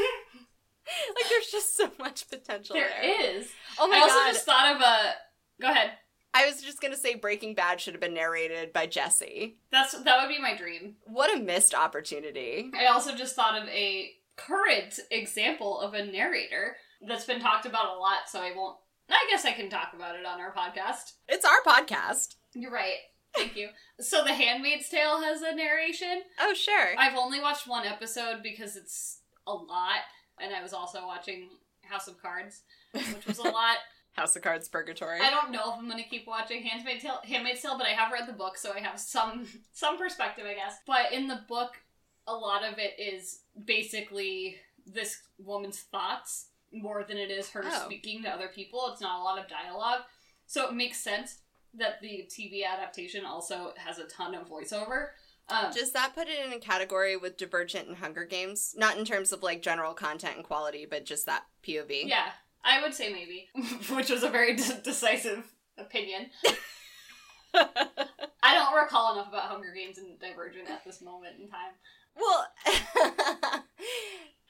like there's just so much potential there. There is. Oh my I also just thought of a. Go ahead. I was just gonna say Breaking Bad should have been narrated by Jesse. That's that would be my dream. What a missed opportunity. I also just thought of a current example of a narrator that's been talked about a lot, so I won't. I guess I can talk about it on our podcast. It's our podcast. You're right. Thank you. So, The Handmaid's Tale has a narration. Oh, sure. I've only watched one episode because it's a lot, and I was also watching House of Cards, which was a lot. House of Cards Purgatory. I don't know if I'm going to keep watching Handmaid's Tale, Handmaid's Tale, but I have read the book, so I have some some perspective, I guess. But in the book, a lot of it is basically this woman's thoughts more than it is her Oh. speaking to other people. It's not a lot of dialogue, so it makes sense that the TV adaptation also has a ton of voiceover. Um, Does that put it in a category with Divergent and Hunger Games? Not in terms of like general content and quality, but just that POV. yeah, I would say maybe, which was a very de- decisive opinion. I don't recall enough about Hunger Games and Divergent at this moment in time. well,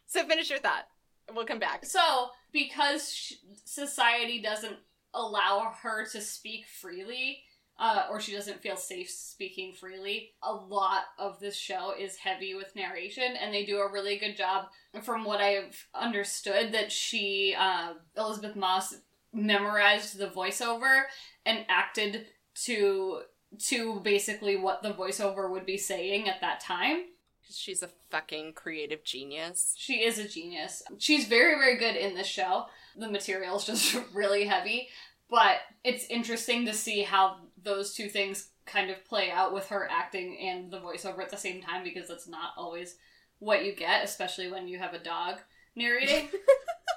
so finish your thought. We'll come back. So, because sh- society doesn't allow her to speak freely, uh, or she doesn't feel safe speaking freely, a lot of this show is heavy with narration, and they do a really good job. From what I've understood, that she, uh, Elisabeth Moss, memorized the voiceover and acted to to basically what the voiceover would be saying at that time. She's a fucking creative genius. She is a genius. She's very, very good in this show. The material's just really heavy, but it's interesting to see how those two things kind of play out with her acting and the voiceover at the same time because that's not always what you get, especially when you have a dog narrating.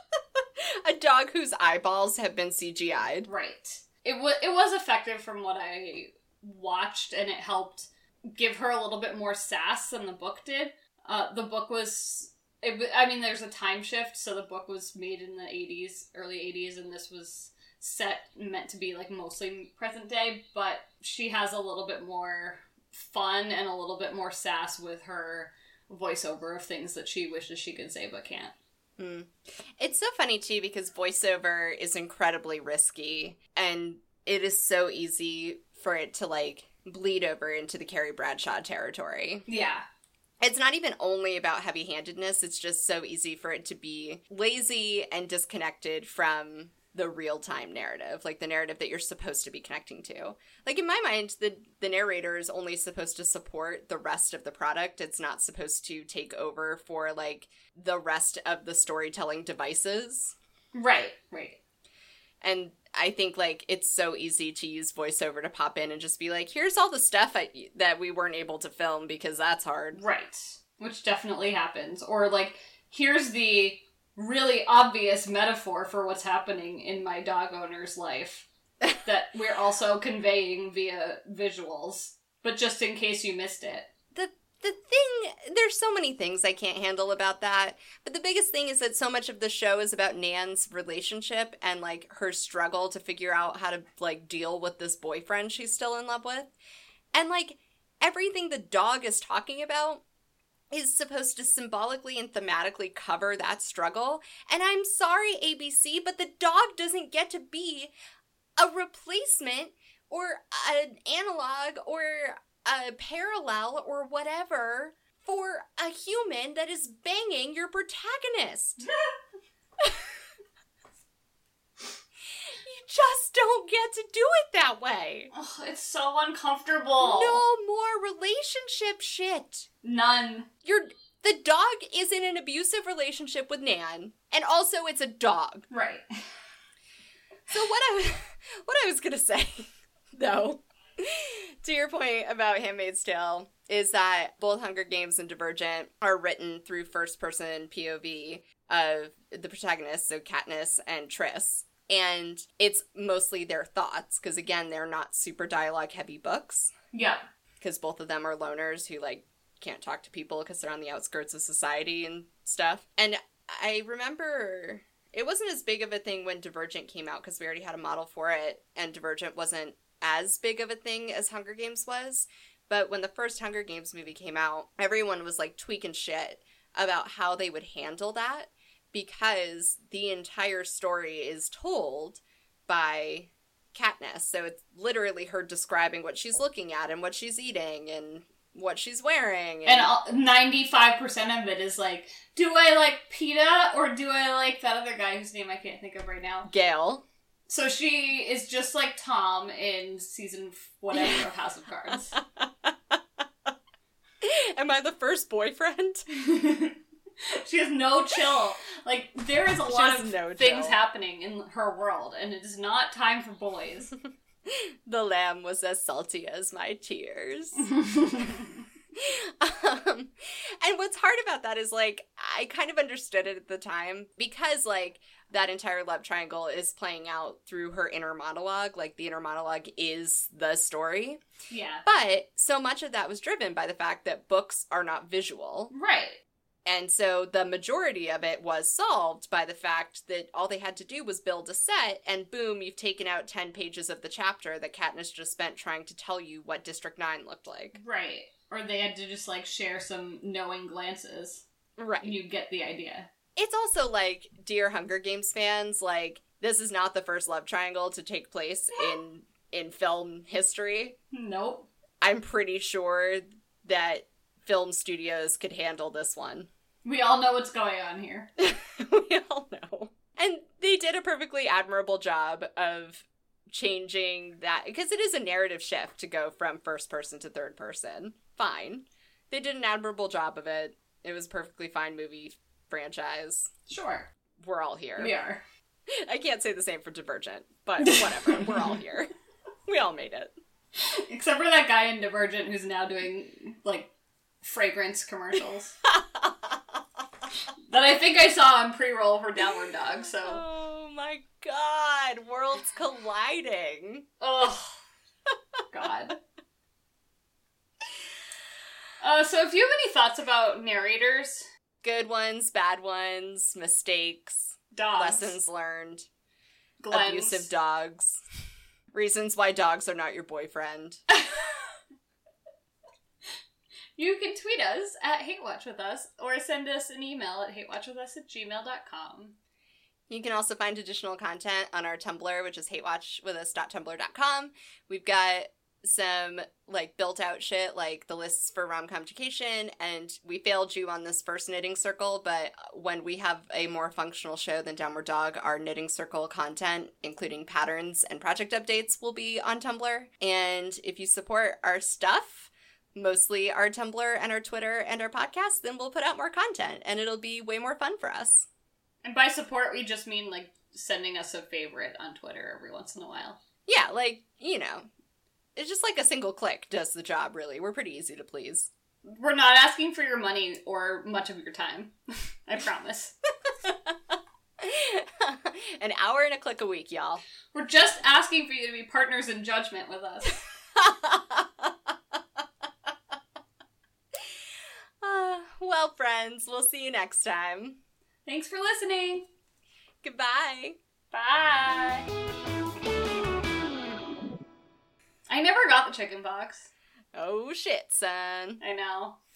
a dog whose eyeballs have been CGI'd. right. It was it was effective from what I watched, and it helped give her a little bit more sass than the book did. Uh, the book was, it, I mean, there's a time shift, so the book was made in the 80s, early 80s, and this was set meant to be like mostly present day, but she has a little bit more fun and a little bit more sass with her voiceover of things that she wishes she could say but can't. Hmm. It's so funny too because voiceover is incredibly risky and it is so easy for it to like bleed over into the Carrie Bradshaw territory. Yeah. It's not even only about heavy handedness, it's just so easy for it to be lazy and disconnected from the real time narrative, like the narrative that you're supposed to be connecting to. Like in my mind, the the narrator is only supposed to support the rest of the product. It's not supposed to take over for like the rest of the storytelling devices. Right, right. And I think like it's so easy to use voiceover to pop in and just be like, "Here's all the stuff I, that we weren't able to film because that's hard." Right. which definitely happens. Or like, here's the really obvious metaphor for what's happening in my dog owner's life that we're also conveying via visuals. But just in case you missed it. the the thing there's so many things I can't handle about that, but the biggest thing is that so much of the show is about Nan's relationship and like her struggle to figure out how to like deal with this boyfriend she's still in love with. And like everything the dog is talking about is supposed to symbolically and thematically cover that struggle. And I'm sorry ABC, but the dog doesn't get to be a replacement or an analog or a parallel or whatever for a human that is banging your protagonist. just don't get to do it that way. Ugh, it's so uncomfortable. No more relationship shit. None. You're the dog is in an abusive relationship with Nan, and also it's a dog. Right. So what I was, what I was gonna say, though, to your point about *Handmaid's Tale*, is that both *Hunger Games* and *Divergent* are written through first-person POV of the protagonists, so Katniss and Tris, and it's mostly their thoughts because again, they're not super dialogue-heavy books Yeah. because both of them are loners who like can't talk to people because they're on the outskirts of society and stuff. And I remember it wasn't as big of a thing when Divergent came out because we already had a model for it, and Divergent wasn't as big of a thing as Hunger Games was. But when the first Hunger Games movie came out, everyone was like tweaking shit about how they would handle that because the entire story is told by Katniss. So it's literally her describing what she's looking at and what she's eating and what she's wearing. And ninety five percent of it is like, do I like Peeta or do I like that other guy whose name I can't think of right now? Gale. So she is just like Tom in season whatever of House of Cards. Am I the first boyfriend? she has no chill. Like there is a She lot of no things chill. happening in her world, and it is not time for boys. The lamb was as salty as my tears. um, and what's hard about that is like I kind of understood it at the time because like that entire love triangle is playing out through her inner monologue. Like the inner monologue is the story. yeah, But so much of that was driven by the fact that books are not visual. right. And so the majority of it was solved by the fact that all they had to do was build a set, and boom, you've taken out 10 pages of the chapter that Katniss just spent trying to tell you what District 9 looked like. Right. Or they had to just like share some knowing glances. Right. And you get the idea. It's also like, dear Hunger Games fans, like, this is not the first love triangle to take place in in film history. Nope. I'm pretty sure that film studios could handle this one. We all know what's going on here. we all know. And they did a perfectly admirable job of changing that because it is a narrative shift to go from first person to third person. Fine. They did an admirable job of it. It was a perfectly fine movie franchise. Sure. We're all here. We are. I can't say the same for Divergent, but whatever. We're all here. We all made it. Except for that guy in Divergent who's now doing like fragrance commercials. that I think I saw on pre-roll for Downward Dog, so Oh my god, worlds colliding. Oh God. Uh, so if you have any thoughts about narrators, Good ones, bad ones, mistakes, dogs, lessons learned. Glens, abusive dogs. Reasons why dogs are not your boyfriend. you can tweet us at Hate Watch with us or send us an email at hatewatchwithus at gmail.com. You can also find additional content on our Tumblr, which is hatewatchwithus.tumblr.com. We've got some like built out shit like the lists for rom-com education and we failed you on this first knitting circle but when we have a more functional show than downward dog our knitting circle content including patterns and project updates will be on tumblr and if you support our stuff mostly our tumblr and our twitter and our podcast then we'll put out more content and it'll be way more fun for us And by support, we just mean like sending us a favorite on Twitter every once in a while. Yeah, like, you know, it's just like a single click does the job, really. We're pretty easy to please. We're not asking for your money or much of your time. I promise. An hour and a click a week, y'all. We're just asking for you to be partners in judgment with us. Uh, well, friends, we'll see you next time. Thanks for listening. Goodbye. Bye. I never got the chicken pox. Oh shit, son. I know.